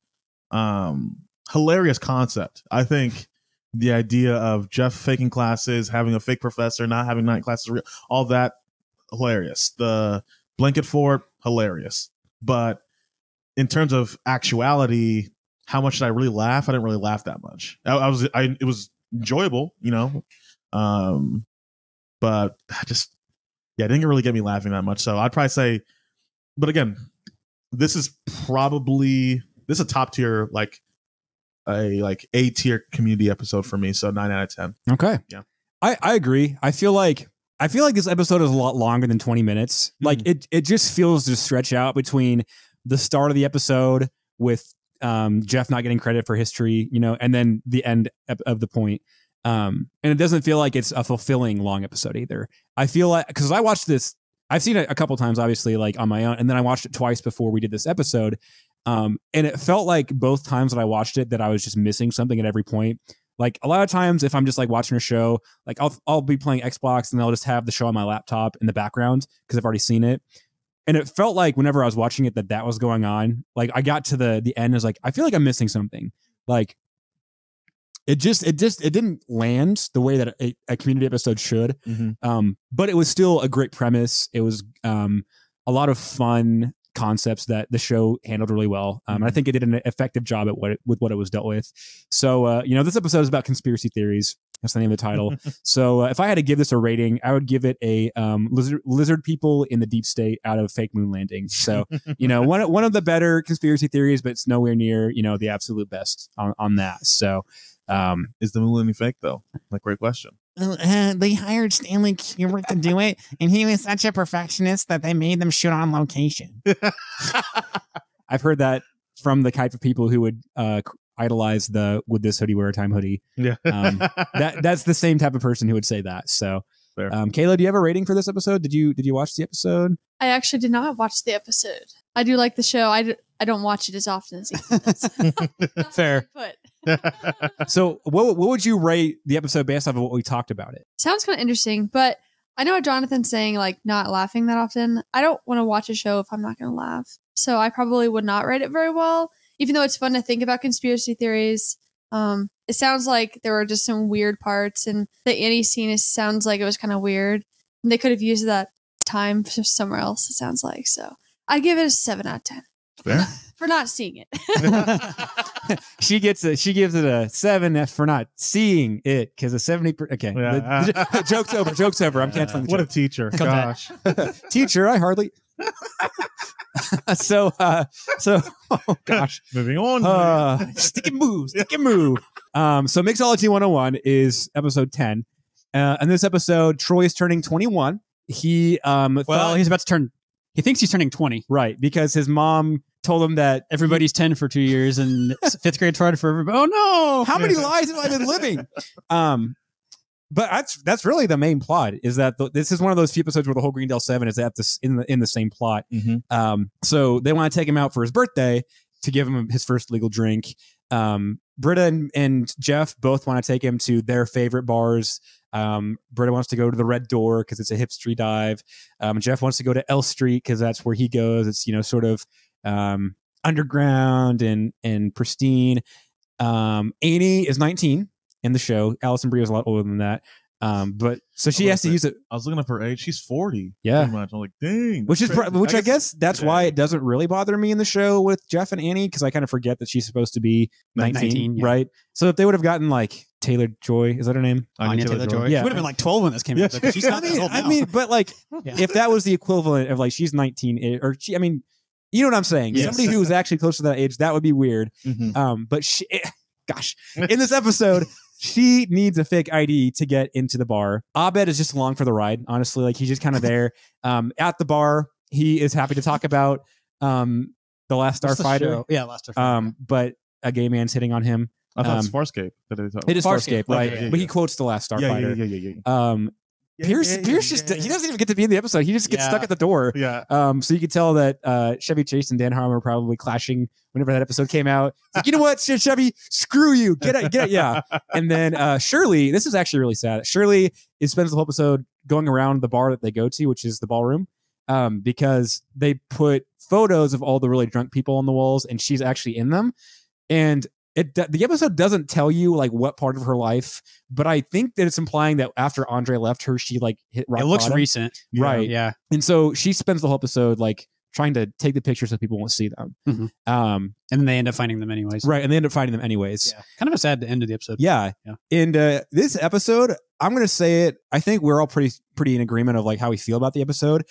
um hilarious concept i think the idea of jeff faking classes having a fake professor not having night classes real all that hilarious the blanket fort hilarious but in terms of actuality how much did i really laugh i didn't really laugh that much i, I was i it was enjoyable you know um but I just yeah, it didn't really get me laughing that much. So I'd probably say, but again, this is probably this is a top tier like a like A tier community episode for me. So nine out of ten. Okay. Yeah. I, I agree. I feel like I feel like this episode is a lot longer than 20 minutes. Like Mhm. it it just feels to stretch out between the start of the episode with um Jeff not getting credit for history, you know, and then the end of, the point. Um and it doesn't feel like it's a fulfilling long episode either. I feel like cuz I watched this I've seen it a couple times obviously like on my own and then I watched it twice before we did this episode. Um and it felt like both times that I watched it that I was just missing something at every point. Like a lot of times, if I'm just like watching a show, like I'll I'll be playing Xbox and I'll just have the show on my laptop in the background because I've already seen it. And it felt like whenever I was watching it that that was going on. Like I got to the the end, I was like, I feel like I'm missing something. Like it just it just it didn't land the way that a, a community episode should. Um, but it was still a great premise. It was um a lot of fun concepts that the show handled really well. Um, and I think it did an effective job at what it, with what it was dealt with. So uh, you know, this episode is about conspiracy theories. That's the name of the title. so uh, if I had to give this a rating, I would give it a um, lizard, lizard people in the deep state out of fake moon landing. So you know, one one of the better conspiracy theories, but it's nowhere near you know the absolute best on, on that. So um, Is the moon landing fake though? Like great question. Uh, they hired Stanley Kubrick to do it, and he was such a perfectionist that they made them shoot on location. I've heard that from the type of people who would uh, idolize the "Would this hoodie wear a time hoodie?" Yeah. Um, That that's the same type of person who would say that. So, Fair. um, Kayla, do you have a rating for this episode? Did you did you watch the episode? I actually did not watch the episode. I do like the show. I, d- I don't watch it as often as he does. Fair. But So, what what would you rate the episode based off of what we talked about it? Sounds kind of interesting, but I know what Jonathan's saying, like not laughing that often. I don't want to watch a show if I'm not going to laugh. So I probably would not rate it very well, even though it's fun to think about conspiracy theories. Um, it sounds like there were just some weird parts, and the Annie scene is, sounds like it was kind of weird. And they could have used that time for somewhere else, it sounds like. So I'd give it a 7 out of 10 Fair. for not seeing it. she gets a she gives it a seven for not seeing it because a seventy. Per, okay, Yeah. The- the joke's over. Joke's over. I'm canceling the What a teacher. Cut that. Gosh. teacher. I hardly. so uh so oh gosh Moving on. uh stick and move stick and move um so mixology 101 is episode 10 uh and this episode troy is turning 21 he um Well, thought- he's about to turn. He thinks he's turning 20. right because his mom told him that Everybody's 10 for two years, and fifth grade hard for everybody. Oh no! how many lives have I been living? Um, but that's that's really the main plot. Is that the, this is one of those few episodes where the whole Greendale Seven is at this in the in the same plot. Mhm. Um, so they want to take him out for his birthday to give him his first legal drink. Um, Britta and, and Jeff both want to take him to their favorite bars. Um, Britta wants to go to the Red Door because it's a hip street dive. Um, Jeff wants to go to L Street because that's where he goes. It's you know sort of um, underground and and pristine. Um, Annie is 19 in the show. Alison Brie is a lot older than that. Um, but so she has to that's use it, I was looking up her age. She's 40. Yeah. Much. I'm like, dang. which is that's pro- crazy. which I guess that's yeah. why it doesn't really bother me in the show with Jeff and Annie because I kind of forget that she's supposed to be 19, 19, yeah. right? So if they would have gotten like Taylor Joy, is that her name? Anya Taylor Joy. Yeah. She would have been like 12 when this came Yeah. out. though, 'cause She's I not that mean, old I mean, but like Yeah. if that was the equivalent of like she's 19 eh, or she, I mean, you know what I'm saying? Yes. Somebody who was actually close to that age, that would be weird. Mhm. Um, but she, gosh, in this episode, she needs a fake ID to get into the bar. Abed is just along for the ride. Honestly, like he's just kind of there. Um, at the bar, he is happy to talk about um the Last Starfighter. Yeah, Last Starfighter. Um, but a gay man's hitting on him. I thought it's Um, Farscape. That It is Farscape, right? okay, yeah, but he quotes the Last yeah, yeah, Starfighter. yeah, yeah, yeah. Um, Yeah, Pierce, yeah, Pierce just he doesn't even get to be in the episode. He just gets Yeah. stuck at the door. Yeah. Um, so you could tell that uh, Chevy Chase and Dan Harmon were probably clashing whenever that episode came out. It's like, you know what, Chevy, screw you, get it, get it, yeah. And then uh, Shirley, this is actually really sad. Shirley is spends the whole episode going around the bar that they go to, which is the ballroom, um, because they put photos of all the really drunk people on the walls, and she's actually in them. And it the episode doesn't tell you like what part of her life, but I think that it's implying that after Andre left her, she like hit rock it looks bottom. recent. Right? Yeah. And so she spends the whole episode like trying to take the pictures so people won't see them. Mhm. Um, And then they end up finding them anyways. right, and they end up finding them anyways. Yeah. Kind of a sad end of the episode. Yeah. Yeah. And uh, this episode, I'm gonna say it. I think we're all pretty pretty in agreement of like how we feel about the episode.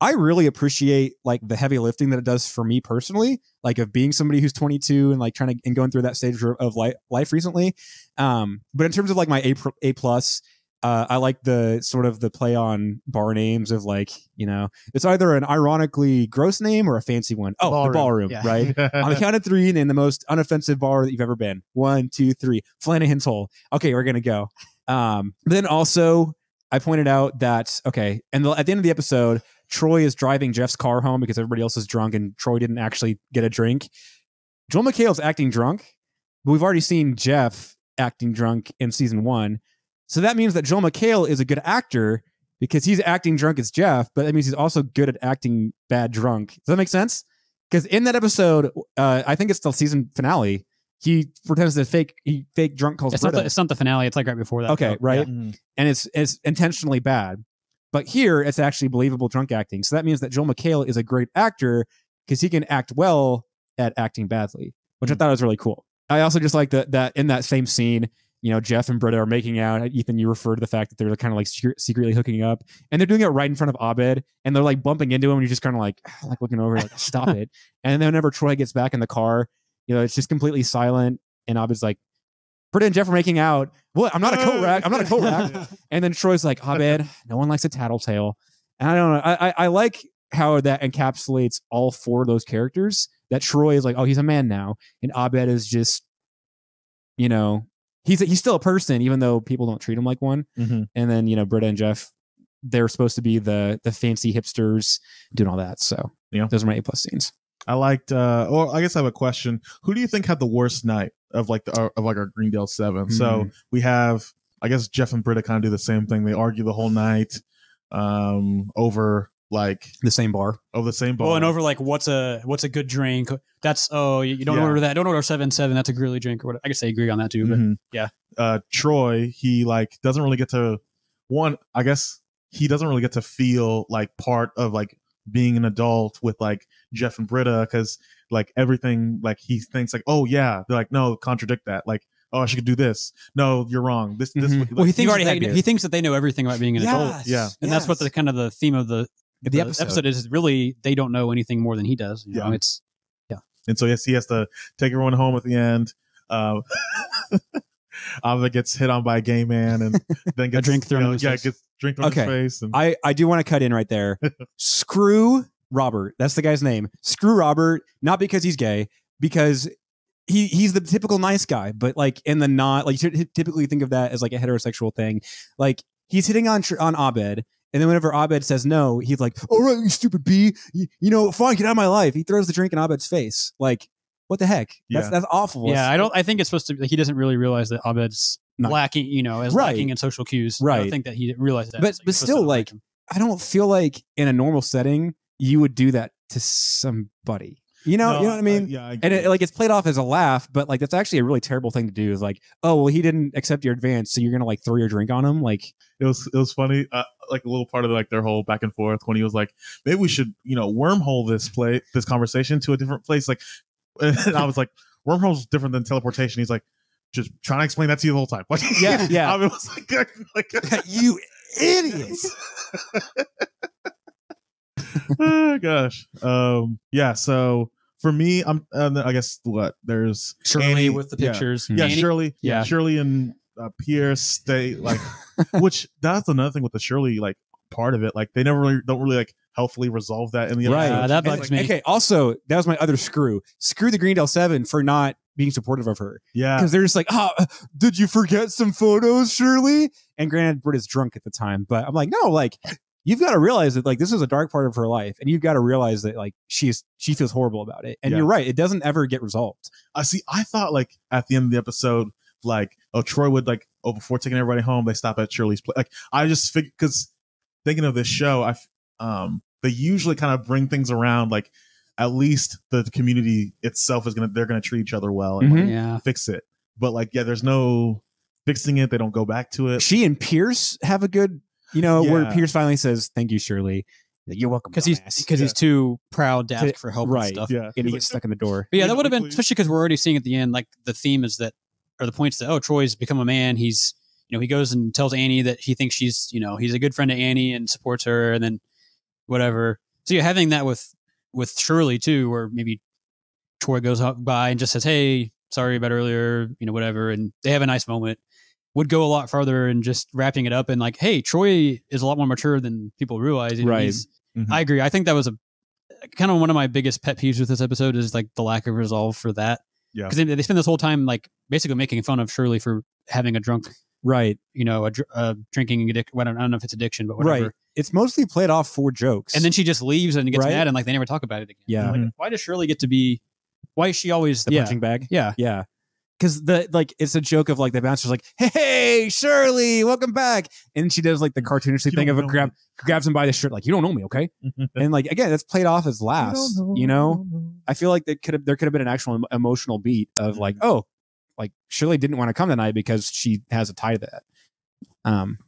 I really appreciate like the heavy lifting that it does for me personally, like of being somebody who's 22 and like trying to and going through that stage of- life, life recently. Um, but in terms of like my A A plus, uh, I like the sort of the play on bar names of like you know it's either an ironically gross name or a fancy one. Oh, the Ballroom. ballroom, Yeah. right? on the count of three, name the most unoffensive bar that you've ever been. One, two, three. Flanagan's Hole. Okay, we're gonna go. Um, then also, I pointed out that okay, and the, at the end of the episode, Troy is driving Jeff's car home because everybody else is drunk, and Troy didn't actually get a drink. Joel McHale's acting drunk, but we've already seen Jeff acting drunk in season one, so that means that Joel McHale is a good actor because he's acting drunk as Jeff, but that means he's also good at acting bad drunk. Does that make sense? Because in that episode, uh, I think it's the season finale. He pretends to fake he fake drunk calls It's not, the, it's not the finale. It's like right before that. Okay, though. right. Yeah. Mhm. and it's it's intentionally bad. But here, it's actually believable drunk acting. So that means that Joel McHale is a great actor because he can act well at acting badly, which I Mm. thought was really cool. I also just like that that in that same scene, you know, Jeff and Britta are making out. Ethan, you refer to the fact that they're kind of like secretly hooking up, and they're doing it right in front of Abed, and they're like bumping into him, and you're just kind of like like looking over, like stop it. And then whenever Troy gets back in the car, you know, it's just completely silent, and Abed's like, Britta and Jeff are making out. What? I'm not a coat rack. I'm not a coat rack. And then Troy's like, Abed, no one likes a tattletale. And I don't know. I, I, I like how that encapsulates all four of those characters. That Troy is like, oh, he's a man now. And Abed is just, you know, he's he's still a person, even though people don't treat him like one. Mhm. And then, you know, Britta and Jeff, they're supposed to be the the fancy hipsters doing all that. So Yeah. those are my A plus scenes. I liked. uh Or I guess I have a question. Who do you think had the worst night of like the of like our Greendale Seven? So Hmm. we have. I guess Jeff and Britta kind of do the same thing. They argue the whole night um over like The same bar. over the same bar. Well, and over like what's a what's a good drink? That's oh you you don't Yeah. order that. Don't order seven seven. That's a girly drink or whatever. I guess they agree on that too. But Mhm. yeah. Uh Troy, he like doesn't really get to one, I guess he doesn't really get to feel like part of like being an adult with like Jeff and Britta because like everything like he thinks like, oh yeah. They're like, no, contradict that. Like, oh I should do this. No, you're wrong. This this Mhm. like, well, he thinks already that had they, he thinks that they know everything about being an adult, Yeah. and that's what the kind of the theme of the the, episode. is. Really, they don't know anything more than he does. You know, Yeah. And so yes, he has to take everyone home at the end. Um, Abed gets hit on by a gay man and then gets drink thrown you know, yeah, face. gets drink thrown in Okay. his face. And I, I do want to cut in right there. Screw Robert. That's the guy's name. Screw Robert, not because he's gay, because he he's the typical nice guy, but like in the not like you typically think of that as like a heterosexual thing. Like he's hitting on on Abed, and then whenever Abed says no, he's like, "All right, you stupid B, you, you know, fine, get out of my life." He throws the drink in Abed's face. Like, what the heck? That's Yeah. that's awful. yeah. I don't. I think it's supposed to. Like, he doesn't really realize that Abed's Not- lacking. You know, as Right. lacking in social cues. I Right. don't think that he realized that. But- So but still, like. I don't feel like in a normal setting you would do that to somebody. You know, No, you know what I mean? uh, yeah, I and it, like it's played off as a laugh, but like that's actually a really terrible thing to do. Is like, oh well, he didn't accept your advance, so you're gonna like throw your drink on him. Like, it was it was funny uh, like a little part of like their whole back and forth when he was like maybe we should you know wormhole this play this conversation to a different place like and i was like wormhole's different than teleportation he's like just trying to explain that to you the whole time like Yeah, yeah. i was like, like you idiots. oh gosh um yeah so for me i'm uh, i guess what there's Shirley Annie- with the pictures. yeah Annie- shirley Yeah. shirley and uh, pierce they like which that's another thing with the shirley like part of it like they never really don't really like healthily resolve that in the Right. episode. Uh, that bugs like- me. Okay. Also, that was my other screw. Screw the Greendale Seven for not being supportive of her yeah because they're just like, oh, did you forget some photos, Shirley? And granted, Britta's drunk at the time, but I'm like, no, like. You've got to realize that like this is a dark part of her life, and you've got to realize that like she's she feels horrible about it. And Yeah. you're right; it doesn't ever get resolved. I see. I thought like at the end of the episode, like oh Troy would like oh before taking everybody home, they stop at Shirley's place. Like I just figured because thinking of this show, I f- um they usually kind of bring things around like at least the community itself is gonna they're gonna treat each other well and like, Mhm. Yeah. fix it. But like yeah, there's no fixing it. They don't go back to it. she and Pierce have a good, you know, where Yeah. Pierce finally says, "Thank you, Shirley." Like, You're welcome. Because he's dumbass." because he's too proud to To- ask for help right. and stuff. Yeah, and he gets stuck in the door. But yeah, that would have been please. especially because we're already seeing at the end like the theme is that or the points that oh Troy's become a man. He's you know he goes and tells Annie that he thinks she's you know he's a good friend to Annie and supports her and then whatever. So you're having that with with Shirley too, where maybe Troy goes up by and just says hey sorry about earlier you know whatever and they have a nice moment. Would go a lot farther and just wrapping it up and like hey Troy is a lot more mature than people realize. and Right. Mhm. I agree. I think that was a kind of one of my biggest pet peeves with this episode is like the lack of resolve for that. Yeah. Because they, they spend this whole time like basically making fun of Shirley for having a drunk, Right, you know, a, a drinking addiction. Well, I don't know if it's addiction, but whatever. right. It's mostly played off for jokes, And then she just leaves and gets Right. mad and like they never talk about it again. Yeah. Like, why does Shirley get to be? Why is she always the yeah punching bag. yeah Yeah. Because the like it's a joke of like the bouncer's like, hey Shirley, welcome back. And she does like the cartoonishly thing of a know grab grabs him by the shirt, like, you don't know me, okay? and like again, that's played off as laughs. You know? I feel like that could have there could have been an actual emotional beat of like, Mm-hmm. oh, like Shirley didn't want to come tonight because she has a tie to that. Um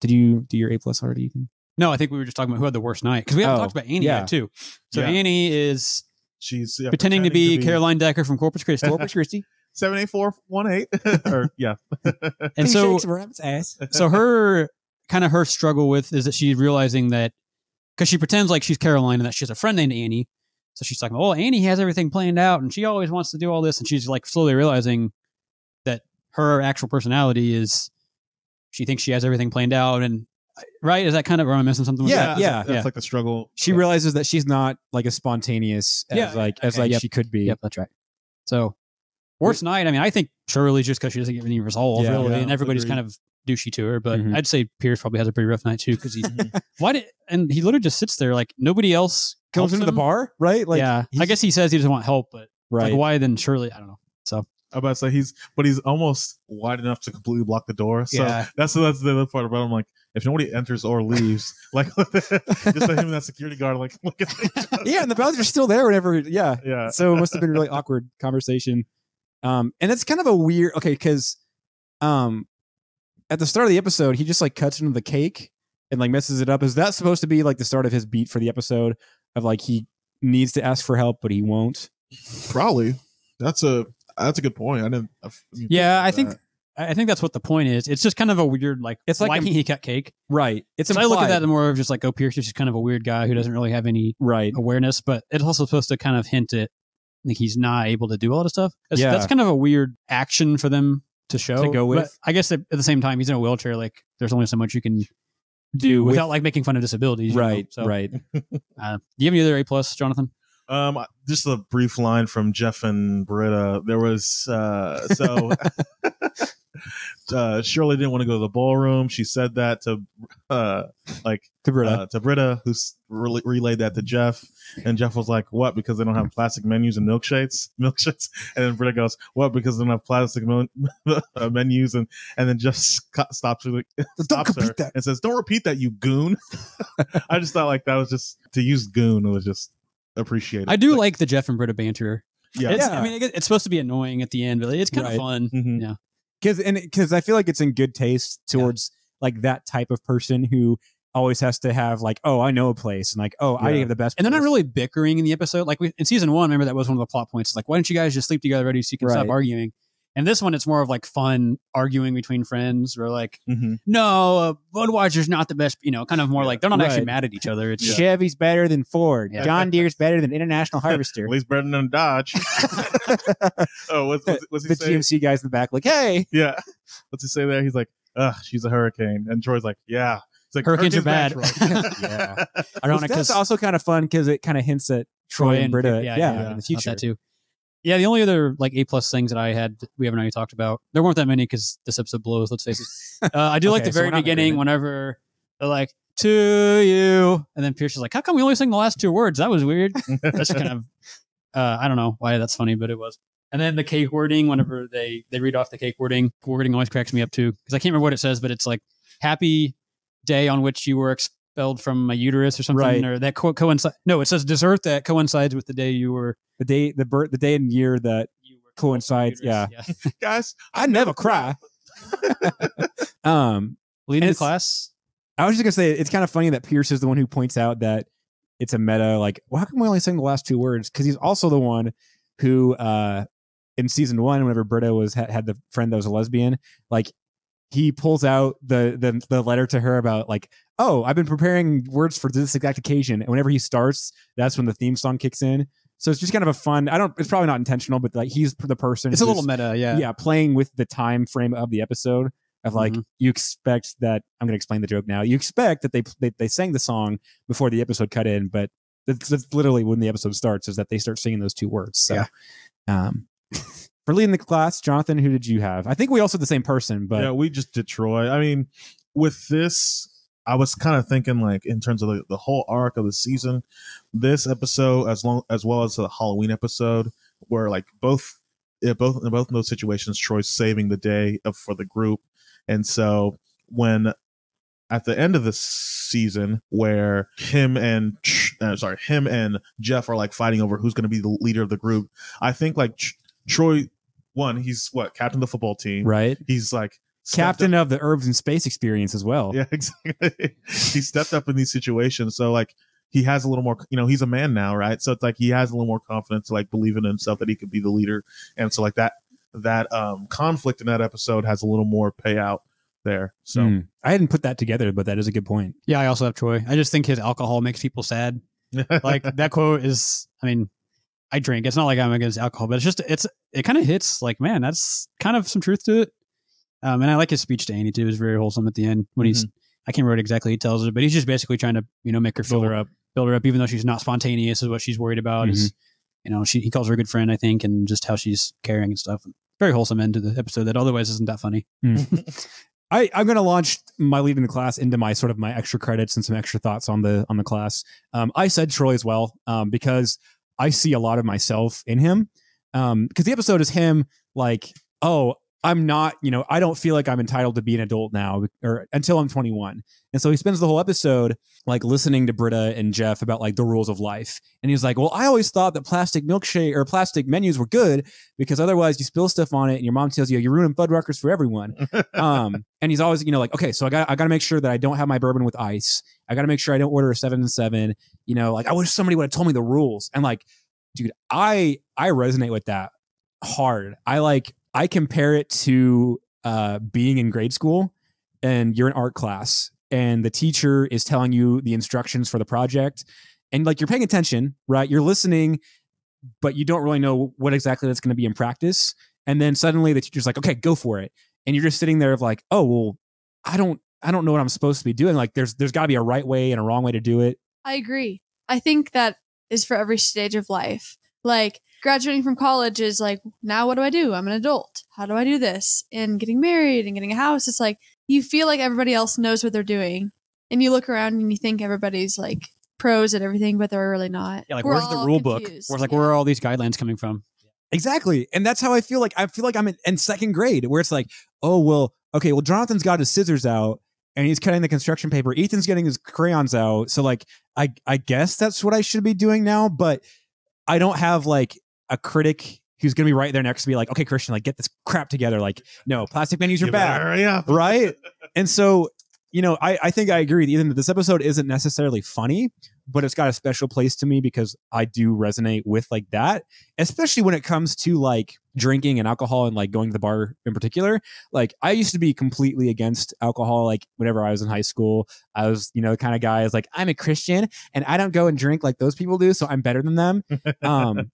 did you do your A plus already? Ethan? no, I think we were just talking about who had the worst night because we haven't Oh, talked about Annie yeah. yet too. So Yeah. Annie is She's yeah, pretending, to be Caroline Decker from Corpus Christi, Corpus Christi. seven eight four one eight or yeah. and so ass. so her kind of her struggle with is that she's realizing that because she pretends like she's Caroline and that she has a friend named Annie. So she's talking, oh, Annie has everything planned out and she always wants to do all this. And she's like slowly realizing that her actual personality is she thinks she has everything planned out. And right? Is that kind of, or am I missing something? with Yeah, that? yeah. That's like the struggle. She realizes that she's not like as spontaneous as Yeah, like as okay, like yep. she could be. Yep, that's right. So worst night. I mean, I think Shirley's just because she doesn't get any resolve Yeah. really, Yeah, and everybody's agreed. kind of douchey to her. But Mhm. I'd say Pierce probably has a pretty rough night too because he why did and he literally just sits there like nobody else comes helps into the bar, right? Like, yeah, I guess he says he doesn't want help, but right. like why then? Surely I don't know. I'm about to say he's, but he's almost wide enough to completely block the door. So Yeah. that's that's the other part about him. Like if nobody enters or leaves, like just let him and that security guard like look at yeah, and the bouncers still there whenever. Yeah, yeah. so it must have been a really awkward conversation. Um, and it's kind of a weird. Okay, because um, at the start of the episode, he just like cuts into the cake and like messes it up. Is that supposed to be like the start of his beat for the episode of like he needs to ask for help but he won't? Probably. That's a that's a good point. I didn't. I mean, Yeah, I think I I think that's what the point is. It's just kind of a weird like It's like why a- can't he cut cake? Right. It's So I look at implied. that more of just like oh Pierce is just kind of a weird guy who doesn't really have any right. awareness, but it's also supposed to kind of hint at like he's not able to do a lot of stuff. That's, Yeah. that's kind of a weird action for them to show. To go But with. I guess at, at the same time, he's in a wheelchair. Like there's only so much you can do With- without like making fun of disabilities. you know? Right. So, Right. Uh, do you have any other A plus, Jonathan? Um, just a brief line from Jeff and Britta. There was uh, so uh, Shirley didn't want to go to the ballroom. She said that to uh, like To Britta. uh, to Britta, who relayed that to Jeff, and Jeff was like, "What? Because they don't have plastic menus and milkshakes, milkshakes." And then Britta goes, "What? Because they don't have plastic men- uh, menus." And and then Jeff stops her, stops her that. and says, "Don't repeat that, you goon." I just thought like that was just to use goon it was just appreciated. I do like the Jeff and Britta banter. yeah. It's, Yeah. I mean, it- it's supposed to be annoying at the end, but it's kind Right. of fun. Mhm. Yeah. because and because I feel like it's in good taste towards like that type of person who always has to have like, oh, I know a place, and like, oh, I have the best, And they're not really bickering in the episode. Like we, in season one, remember that was one of the plot points. It's like, why don't you guys just sleep together already so you can stop arguing? And this one, it's more of like fun arguing between friends, or like, Mhm. no, uh, Budweiser's not the best. You know, kind of more like they're not actually mad at each other. It's just, Chevy's better than Ford. Yeah. John Deere's better than International Harvester. At least better than Dodge. oh, what's, what's, what's he the say? GMC guys in the back, like, hey, Yeah. What's he say there? He's like, ugh, she's a hurricane. And Troy's like, yeah. It's like, Hurricanes are bad. Troy. Yeah. ironic that's also kind of fun because it kind of hints at Troy and Britta, yeah, yeah, in yeah, the future. that too. Yeah, the only other like A plus things that I had that we haven't already talked about. There weren't that many because this episode blows. Let's face it. Uh, I do like the very in beginning whenever they're like to you, and then Pierce is like, "How come we only sing the last two words? That was weird." That's kind of uh, I don't know why that's funny, but it was. And then the cake wording, whenever they they read off the cake wording, wording always cracks me up too because I can't remember what it says, but it's like happy day on which you were expelled from my uterus or something, Right. or that co- coincide. No, it says dessert that coincides with the day you were The day, the birth, the day and year that you were Coincides, yeah. Guys, I never cry. um, Leading the class. I was just gonna say it's kind of funny that Pierce is the one who points out that it's a meta. Like, well, how come we only sing the last two words? Because he's also the one who, uh, in season one, whenever Britta was had, had the friend that was a lesbian, like he pulls out the, the the letter to her about like, oh, I've been preparing words for this exact occasion, and whenever he starts, that's when the theme song kicks in. So it's just kind of a fun. I don't. It's probably not intentional, but like he's the person. It's a little meta, yeah. yeah, playing with the time frame of the episode of like Mhm. you expect that I'm going to explain the joke now. You expect that they, they they sang the song before the episode cut in, but that's, that's literally when the episode starts is that they start singing those two words. So, um, for leading the class, Jonathan, who did you have? I think we also had the same person, but yeah, we just Troy. I mean, with this, I was kind of thinking like in terms of the, the whole arc of the season, this episode as long as well as the Halloween episode, where like both yeah, both in both of those situations, Troy's saving the day of, for the group, and so when at the end of the season where him and uh, sorry him and Jeff are like fighting over who's going to be the leader of the group, I think like Tr- Troy one he's what captain of the football team right, he's like captain up- of the herbs and space experience as well. yeah exactly he stepped up in these situations so like he has a little more you know he's a man now right so it's like he has a little more confidence to like believe in himself that he could be the leader and so like that that um conflict in that episode has a little more payout there so Hmm. I hadn't put that together, but that is a good point. Yeah, I also have Troy. I just think his alcohol makes people sad. Like that quote is, I mean, I drink. It's not like I'm against alcohol, but it's just it's it kind of hits like, man, that's kind of some truth to it. Um, and I like his speech to Annie too. It was very wholesome at the end when he's I can't remember exactly he tells her, but he's just basically trying to you know make her feel Build her up. build her up, even though she's not spontaneous. Is what she's worried about. Is you know she he calls her a good friend, I think, and just how she's caring and stuff. Very wholesome end to the episode that otherwise isn't that funny. I, I'm going to launch my lead in the class into my sort of my extra credits and some extra thoughts on the on the class. Um, I said Troy as well um, because I see a lot of myself in him. Um, because the episode is him like, oh, I'm not, you know, I don't feel like I'm entitled to be an adult now or until I'm 21. And so he spends the whole episode like listening to Britta and Jeff about like the rules of life. And he's like, well, I always thought that plastic milkshake or plastic menus were good because otherwise you spill stuff on it and your mom tells you you're ruining Fuddruckers for everyone. um, and he's always, you know, like, okay, so I got I got to make sure that I don't have my bourbon with ice. I got to make sure I don't order a seven and seven. You know, like I wish somebody would have told me the rules. And like, dude, I I resonate with that hard. I like I compare it to uh, being in grade school and you're in art class and the teacher is telling you the instructions for the project and like you're paying attention, right? You're listening, but you don't really know what exactly that's going to be in practice. And then suddenly the teacher's like, okay, go for it. And you're just sitting there of like, oh, well, I don't, I don't know what I'm supposed to be doing. Like there's, there's gotta be a right way and a wrong way to do it. I agree. I think that is for every stage of life. Like graduating from college is like, now what do I do? I'm an adult. How do I do this? And getting married and getting a house, it's like you feel like everybody else knows what they're doing. And you look around and you think everybody's like pros at everything, but they're really not. Yeah, like We're where's the all rule book? Where's like Yeah. where are all these guidelines coming from? Exactly. And that's how I feel like I feel like I'm in, in second grade where it's like, oh, well, okay, well, Jonathan's got his scissors out and he's cutting the construction paper. Ethan's getting his crayons out. So like I I guess that's what I should be doing now, but I don't have like a critic who's gonna be right there next to me, like, okay, Christian, like get this crap together. Like, no, plastic menus are bad. Right? And so, you know, I, I think I agree with Ethan that this episode isn't necessarily funny, but it's got a special place to me because I do resonate with like that, especially when it comes to like drinking and alcohol and like going to the bar in particular. Like I used to be completely against alcohol. Like whenever I was in high school, I was, you know, the kind of guy is like, I'm a Christian and I don't go and drink like those people do. So I'm better than them. Um, and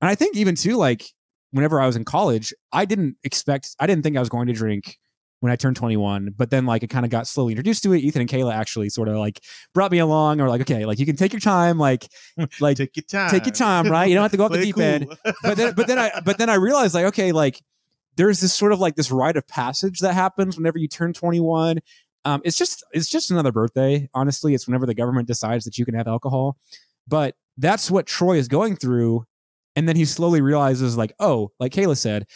I think even too, like whenever I was in college, I didn't expect, I didn't think I was going to drink when I turned 21, but then like it kind of got slowly introduced to it. Ethan and Kayla actually sort of like brought me along or like, okay, like you can take your time, like, like Take your time. take your time, right? You don't have to go off the deep cool. end. But then, but then I, but then I realized like, okay, like there's this sort of like this rite of passage that happens whenever you turn 21. Um, it's just, it's just another birthday. Honestly, it's whenever the government decides that you can have alcohol, but that's what Troy is going through. And then he slowly realizes like, oh, like Kayla said,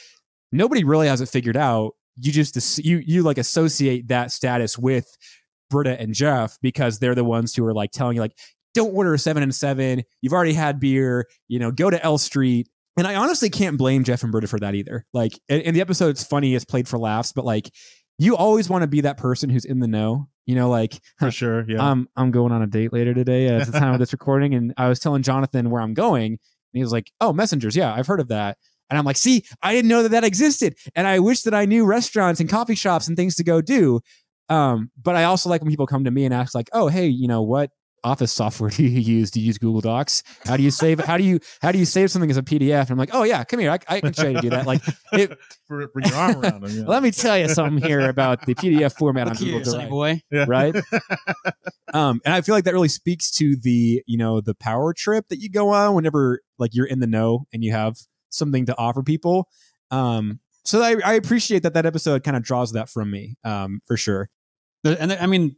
nobody really has it figured out. You just, you, you like associate that status with Britta and Jeff because they're the ones who are like telling you like, don't order a seven and seven. You've already had beer. You know, go to L Street. And I honestly can't blame Jeff and Britta for that either. Like, in, the episode, it's funny, it's played for laughs, but like, you always want to be that person who's in the know. You know, like, For sure. Yeah. um, I'm going on a date later today at the time of this recording, and I was telling Jonathan where I'm going, and he was like, "Oh, messengers, yeah, I've heard of that." And I'm like, "See, I didn't know that that existed, and I wish that I knew restaurants and coffee shops and things to go do." Um, but I also like when people come to me and ask, like, "Oh, hey, you know what?" Office software do you use? Do you use Google Docs? How do you save? How do you how do you save something as a PDF? And I'm like, oh yeah, come here, I, I can show you how to do that. Like, it, For, bring your arm around him. Yeah. let me tell you something here about the PDF format on Look Google here, sonny Drive boy. right um and i feel like that really speaks to the you know the power trip that you go on whenever like you're in the know and you have something to offer people um so i, I appreciate that that episode kind of draws that from me um for sure And I mean,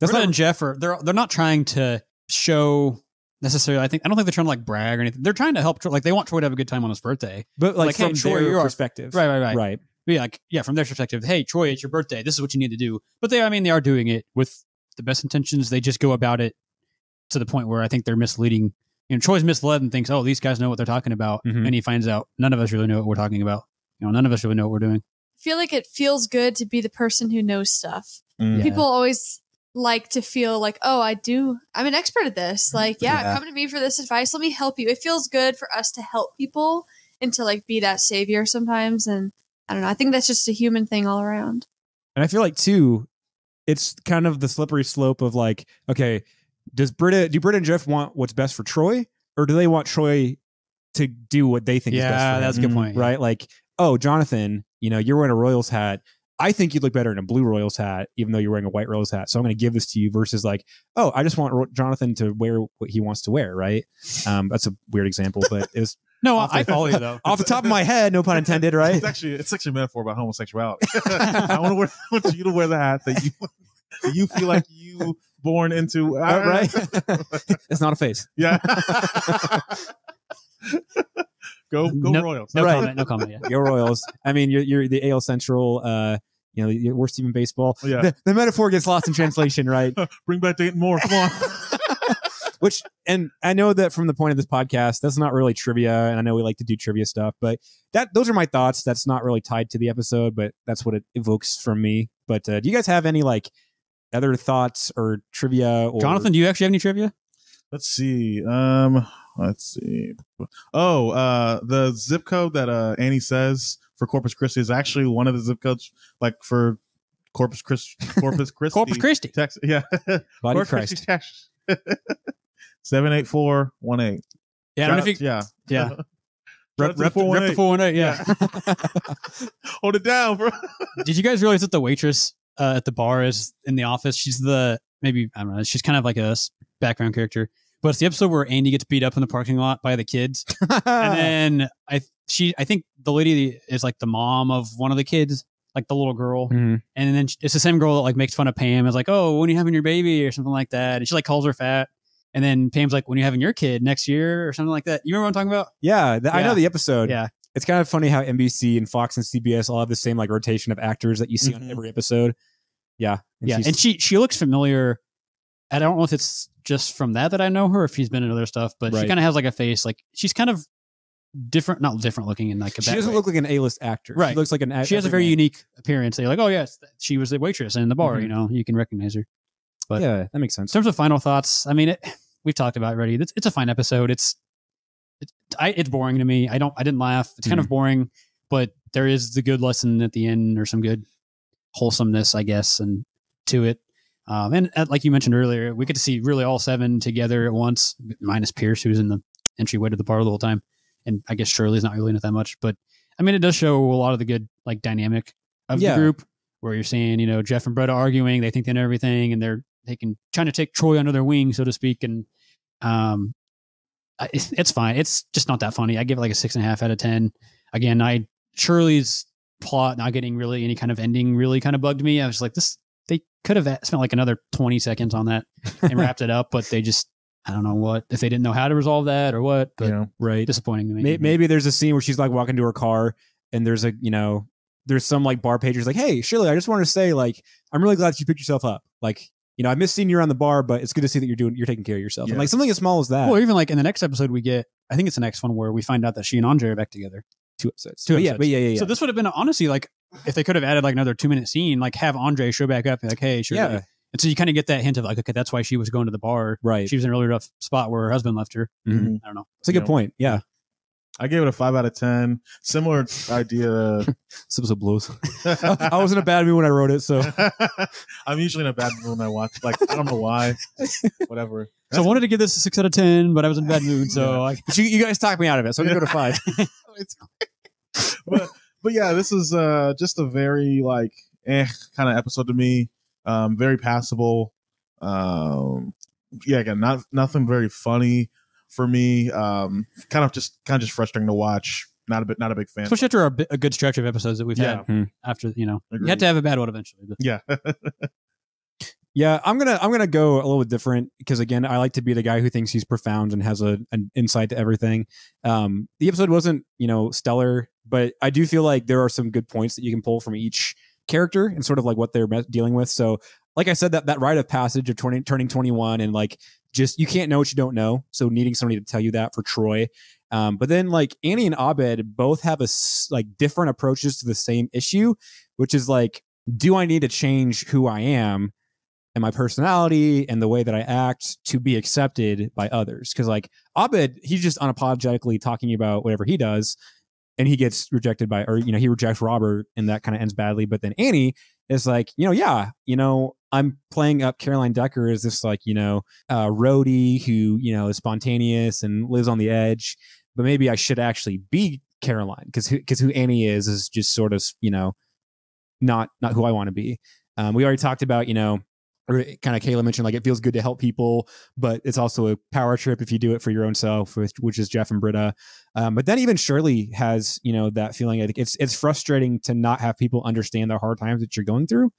that's Britta not and Jeff are they're they're not trying to show necessarily. I think I don't think they're trying to like brag or anything. They're trying to help. Troy- Like they want Troy to have a good time on his birthday. but like, like, hey, from Troy, their you're perspective Right, right, right. right yeah, like yeah, from their perspective, hey Troy, it's your birthday. This is what you need to do. But they, I mean, they are doing it with the best intentions. They just go about it to the point where I think they're misleading. You know, Troy's misled and thinks, oh, these guys know what they're talking about, Mhm. and he finds out none of us really know what we're talking about. You know, none of us really know what we're doing. I feel like it feels good to be the person who knows stuff. Mm. People always like to feel like, oh, I do, I'm an expert at this. Like, yeah, Yeah. come to me for this advice. Let me help you. It feels good for us to help people and to like be that savior sometimes. And I don't know. I think that's just a human thing all around. and i feel like too it's kind of the slippery slope of like okay does britta do britta and jeff want what's best for troy or do they want troy to do what they think is best yeah, that's a good point. right? Like, oh, Jonathan, you know, you're wearing a Royals hat. I think you'd look better in a blue Royals hat, even though you're wearing a white Royals hat. So I'm going to give this to you versus like, oh, I just want Ro- Jonathan to wear what he wants to wear, right? Um, that's a weird example, but it was No, Off I the- follow you though. Off the top of my head, no pun intended, right? It's actually it's actually a metaphor about homosexuality. I want to wear, I want you to wear the hat that you that you feel like you born into. Uh, right? it's not a face. yeah. go go No- Royals. No Right. comment. No comment. Yeah. Go Royals. I mean, you're, you're the AL Central, uh, you know, your worst team in baseball. Yeah. The, the metaphor gets lost in translation, right? Bring back Dayton Moore. Come on. Which, and I know that from the point of this podcast, that's not really trivia, and I know we like to do trivia stuff, but that those are my thoughts. That's not really tied to the episode, but that's what it evokes from me. But uh, do you guys have any like other thoughts or trivia? Or Jonathan, do you actually have any trivia? Let's see. Um, let's see. Oh, uh, the zip code that uh Annie says for Corpus Christi is actually one of the zip codes, like for Corpus Christi. Corpus Christi. Corpus Christi. Texas. Yeah. Body Corpus Christ? Christi, Texas. Seven eight four one eight. Yeah, I don't know if you. yeah. Yeah. Rep, rep, the rep the 418. 418. Yeah. Hold it down, bro. Did you guys realize that the waitress uh, at the bar is in the office? She's the maybe I don't know. She's kind of like a background character. But it's the episode where Andy gets beat up in the parking lot by the kids, and then I she I think the lady is like the mom of one of the kids, like the little girl, Mhm. and then it's the same girl that like makes fun of Pam. Is like, oh, when are you having your baby or something like that, and she like calls her fat. And then Pam's like, when are you having your kid next year or something like that. You remember what I'm talking about? Yeah, th- I know the episode. Yeah. It's kind of funny how NBC and Fox and CBS all have the same like rotation of actors that you see on Mhm. every episode. Yeah. yeah, and she she looks familiar. I don't know if it's just from that that I know her, or if she's been in other stuff, but she kind of has like a face like she's kind of different, not different looking in like a she doesn't way. look like an A-list actor. Right, She Right. looks like an. a- She has a very everyman. unique appearance. They're like, oh yes, she was the waitress in the bar. Mhm. You know, you can recognize her. but- yeah, that makes sense. In terms of final thoughts, I mean, it, we've talked about it already. It's, it's a fine episode. It's it's I, it's boring to me. I don't I didn't laugh. It's kind of boring, but there is the good lesson at the end or some good wholesomeness, I guess, and to it. Um, and uh, like you mentioned earlier, we get to see really all seven together at once, minus Pierce, who's in the entryway to the bar the whole time, and I guess Shirley's not really in it that much. But I mean, it does show a lot of the good like dynamic of Yeah. the group, where you're seeing you know Jeff and Brett arguing, they think they know everything, and they're they can trying to take Troy under their wing, so to speak, and um, it's, it's fine. It's just not that funny. I give it like a six and a half out of ten. Again, I Shirley's plot not getting really any kind of ending really kind of bugged me. I was like, this they could have spent like another twenty seconds on that and wrapped it up, but they just I don't know what if they didn't know how to resolve that or what. But Yeah. right. disappointing to me. May- Maybe there's a scene where she's like walking to her car, and there's a you know there's some like bar pagers like, hey Shirley, I just wanted to say like I'm really glad that you picked yourself up. Like you know I miss seeing you around the bar, but it's good to see that you're doing you're taking care of yourself. And like something as small as that. Well, even like in the next episode, we get I think it's the next one where we find out that she and Andre are back together. two episodes. Two But yeah, episodes. but yeah, yeah, yeah. So this would have been honestly like if they could have added like another two minute scene, like have Andre show back up, and like, hey, sure. yeah, And so you kind of get that hint of like, okay, that's why she was going to the bar. right. She was in a really rough spot where her husband left her. Mhm. I don't know. It's a good Yeah. point. Yeah, I gave it a five out of ten. Similar idea. this episode blows. I was in a bad mood when I wrote it, so I'm usually in a bad mood when I watch. Like I don't know why. Whatever. So I wanted to give this a six out of ten, but I was in a bad mood. So. I, but you, you guys talked me out of it. So I'm gonna go to five. but but yeah, this is uh just a very like eh kind of episode to me. Um, very passable. Um, yeah, again, not nothing very funny for me. Um, kind of just kind of just frustrating to watch. Not a bit, not a big fan. especially after a, bi- a good stretch of episodes that we've Yeah. had Hmm. after you know you Agreed. had to have a bad one eventually. But Yeah, Yeah, I'm gonna I'm gonna go a little bit different because again, I like to be the guy who thinks he's profound and has a an insight to everything. Um, the episode wasn't you know stellar, but I do feel like there are some good points that you can pull from each character and sort of like what they're me- dealing with. So, like I said, that that rite of passage of 20, turning 21 and like just you can't know what you don't know. So needing somebody to tell you that for Troy. Um, but then like Annie and Abed both have a like different approaches to the same issue, which is like, do I need to change who I am? and my personality and the way that I act to be accepted by others. Because like Abed, he's just unapologetically talking about whatever he does, and he gets rejected by, or you know, he rejects Robert, and that kind of ends badly. But then Annie is like, you know, yeah, you know, I'm playing up Caroline Decker as this like, you know, uh, roadie who you know is spontaneous and lives on the edge, but maybe I should actually be Caroline because because who Annie is is just sort of you know, not not who I want to be. Um, we already talked about you know kind of Kayla mentioned, like it feels good to help people, but it's also a power trip if you do it for your own self, which, which is Jeff and Britta. Um, but then even Shirley has, you know, that feeling. I think it's it's frustrating to not have people understand the hard times that you're going through,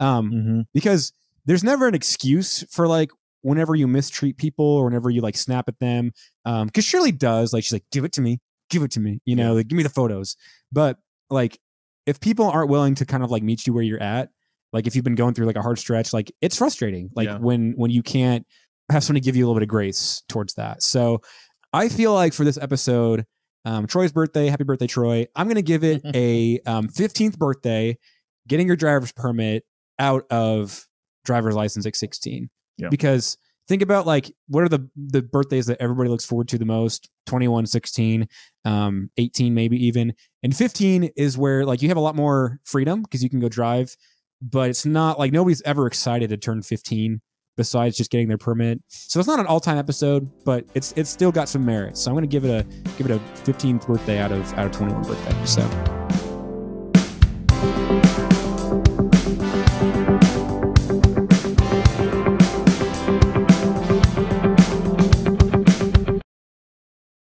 um, Mm-hmm. because there's never an excuse for like whenever you mistreat people or whenever you like snap at them. Um, because Shirley does, like she's like, give it to me, give it to me, you know, like give me the photos. But like, if people aren't willing to kind of like meet you where you're at, like if you've been going through like a hard stretch, like it's frustrating. Like Yeah. when when you can't have somebody give you a little bit of grace towards that. So I feel like for this episode, um, Troy's birthday, happy birthday, Troy. I'm gonna give it a um, 15th birthday, getting your driver's permit out of driver's license at 16. Yeah. Because think about like what are the the birthdays that everybody looks forward to the most 21 16 um 18 maybe even and 15 is where like you have a lot more freedom because you can go drive but it's not like nobody's ever excited to turn 15 besides just getting their permit. So it's not an all-time episode but it's it's still got some merit. So i'm gonna give it a give it a 15th birthday out of out of 21 birthday so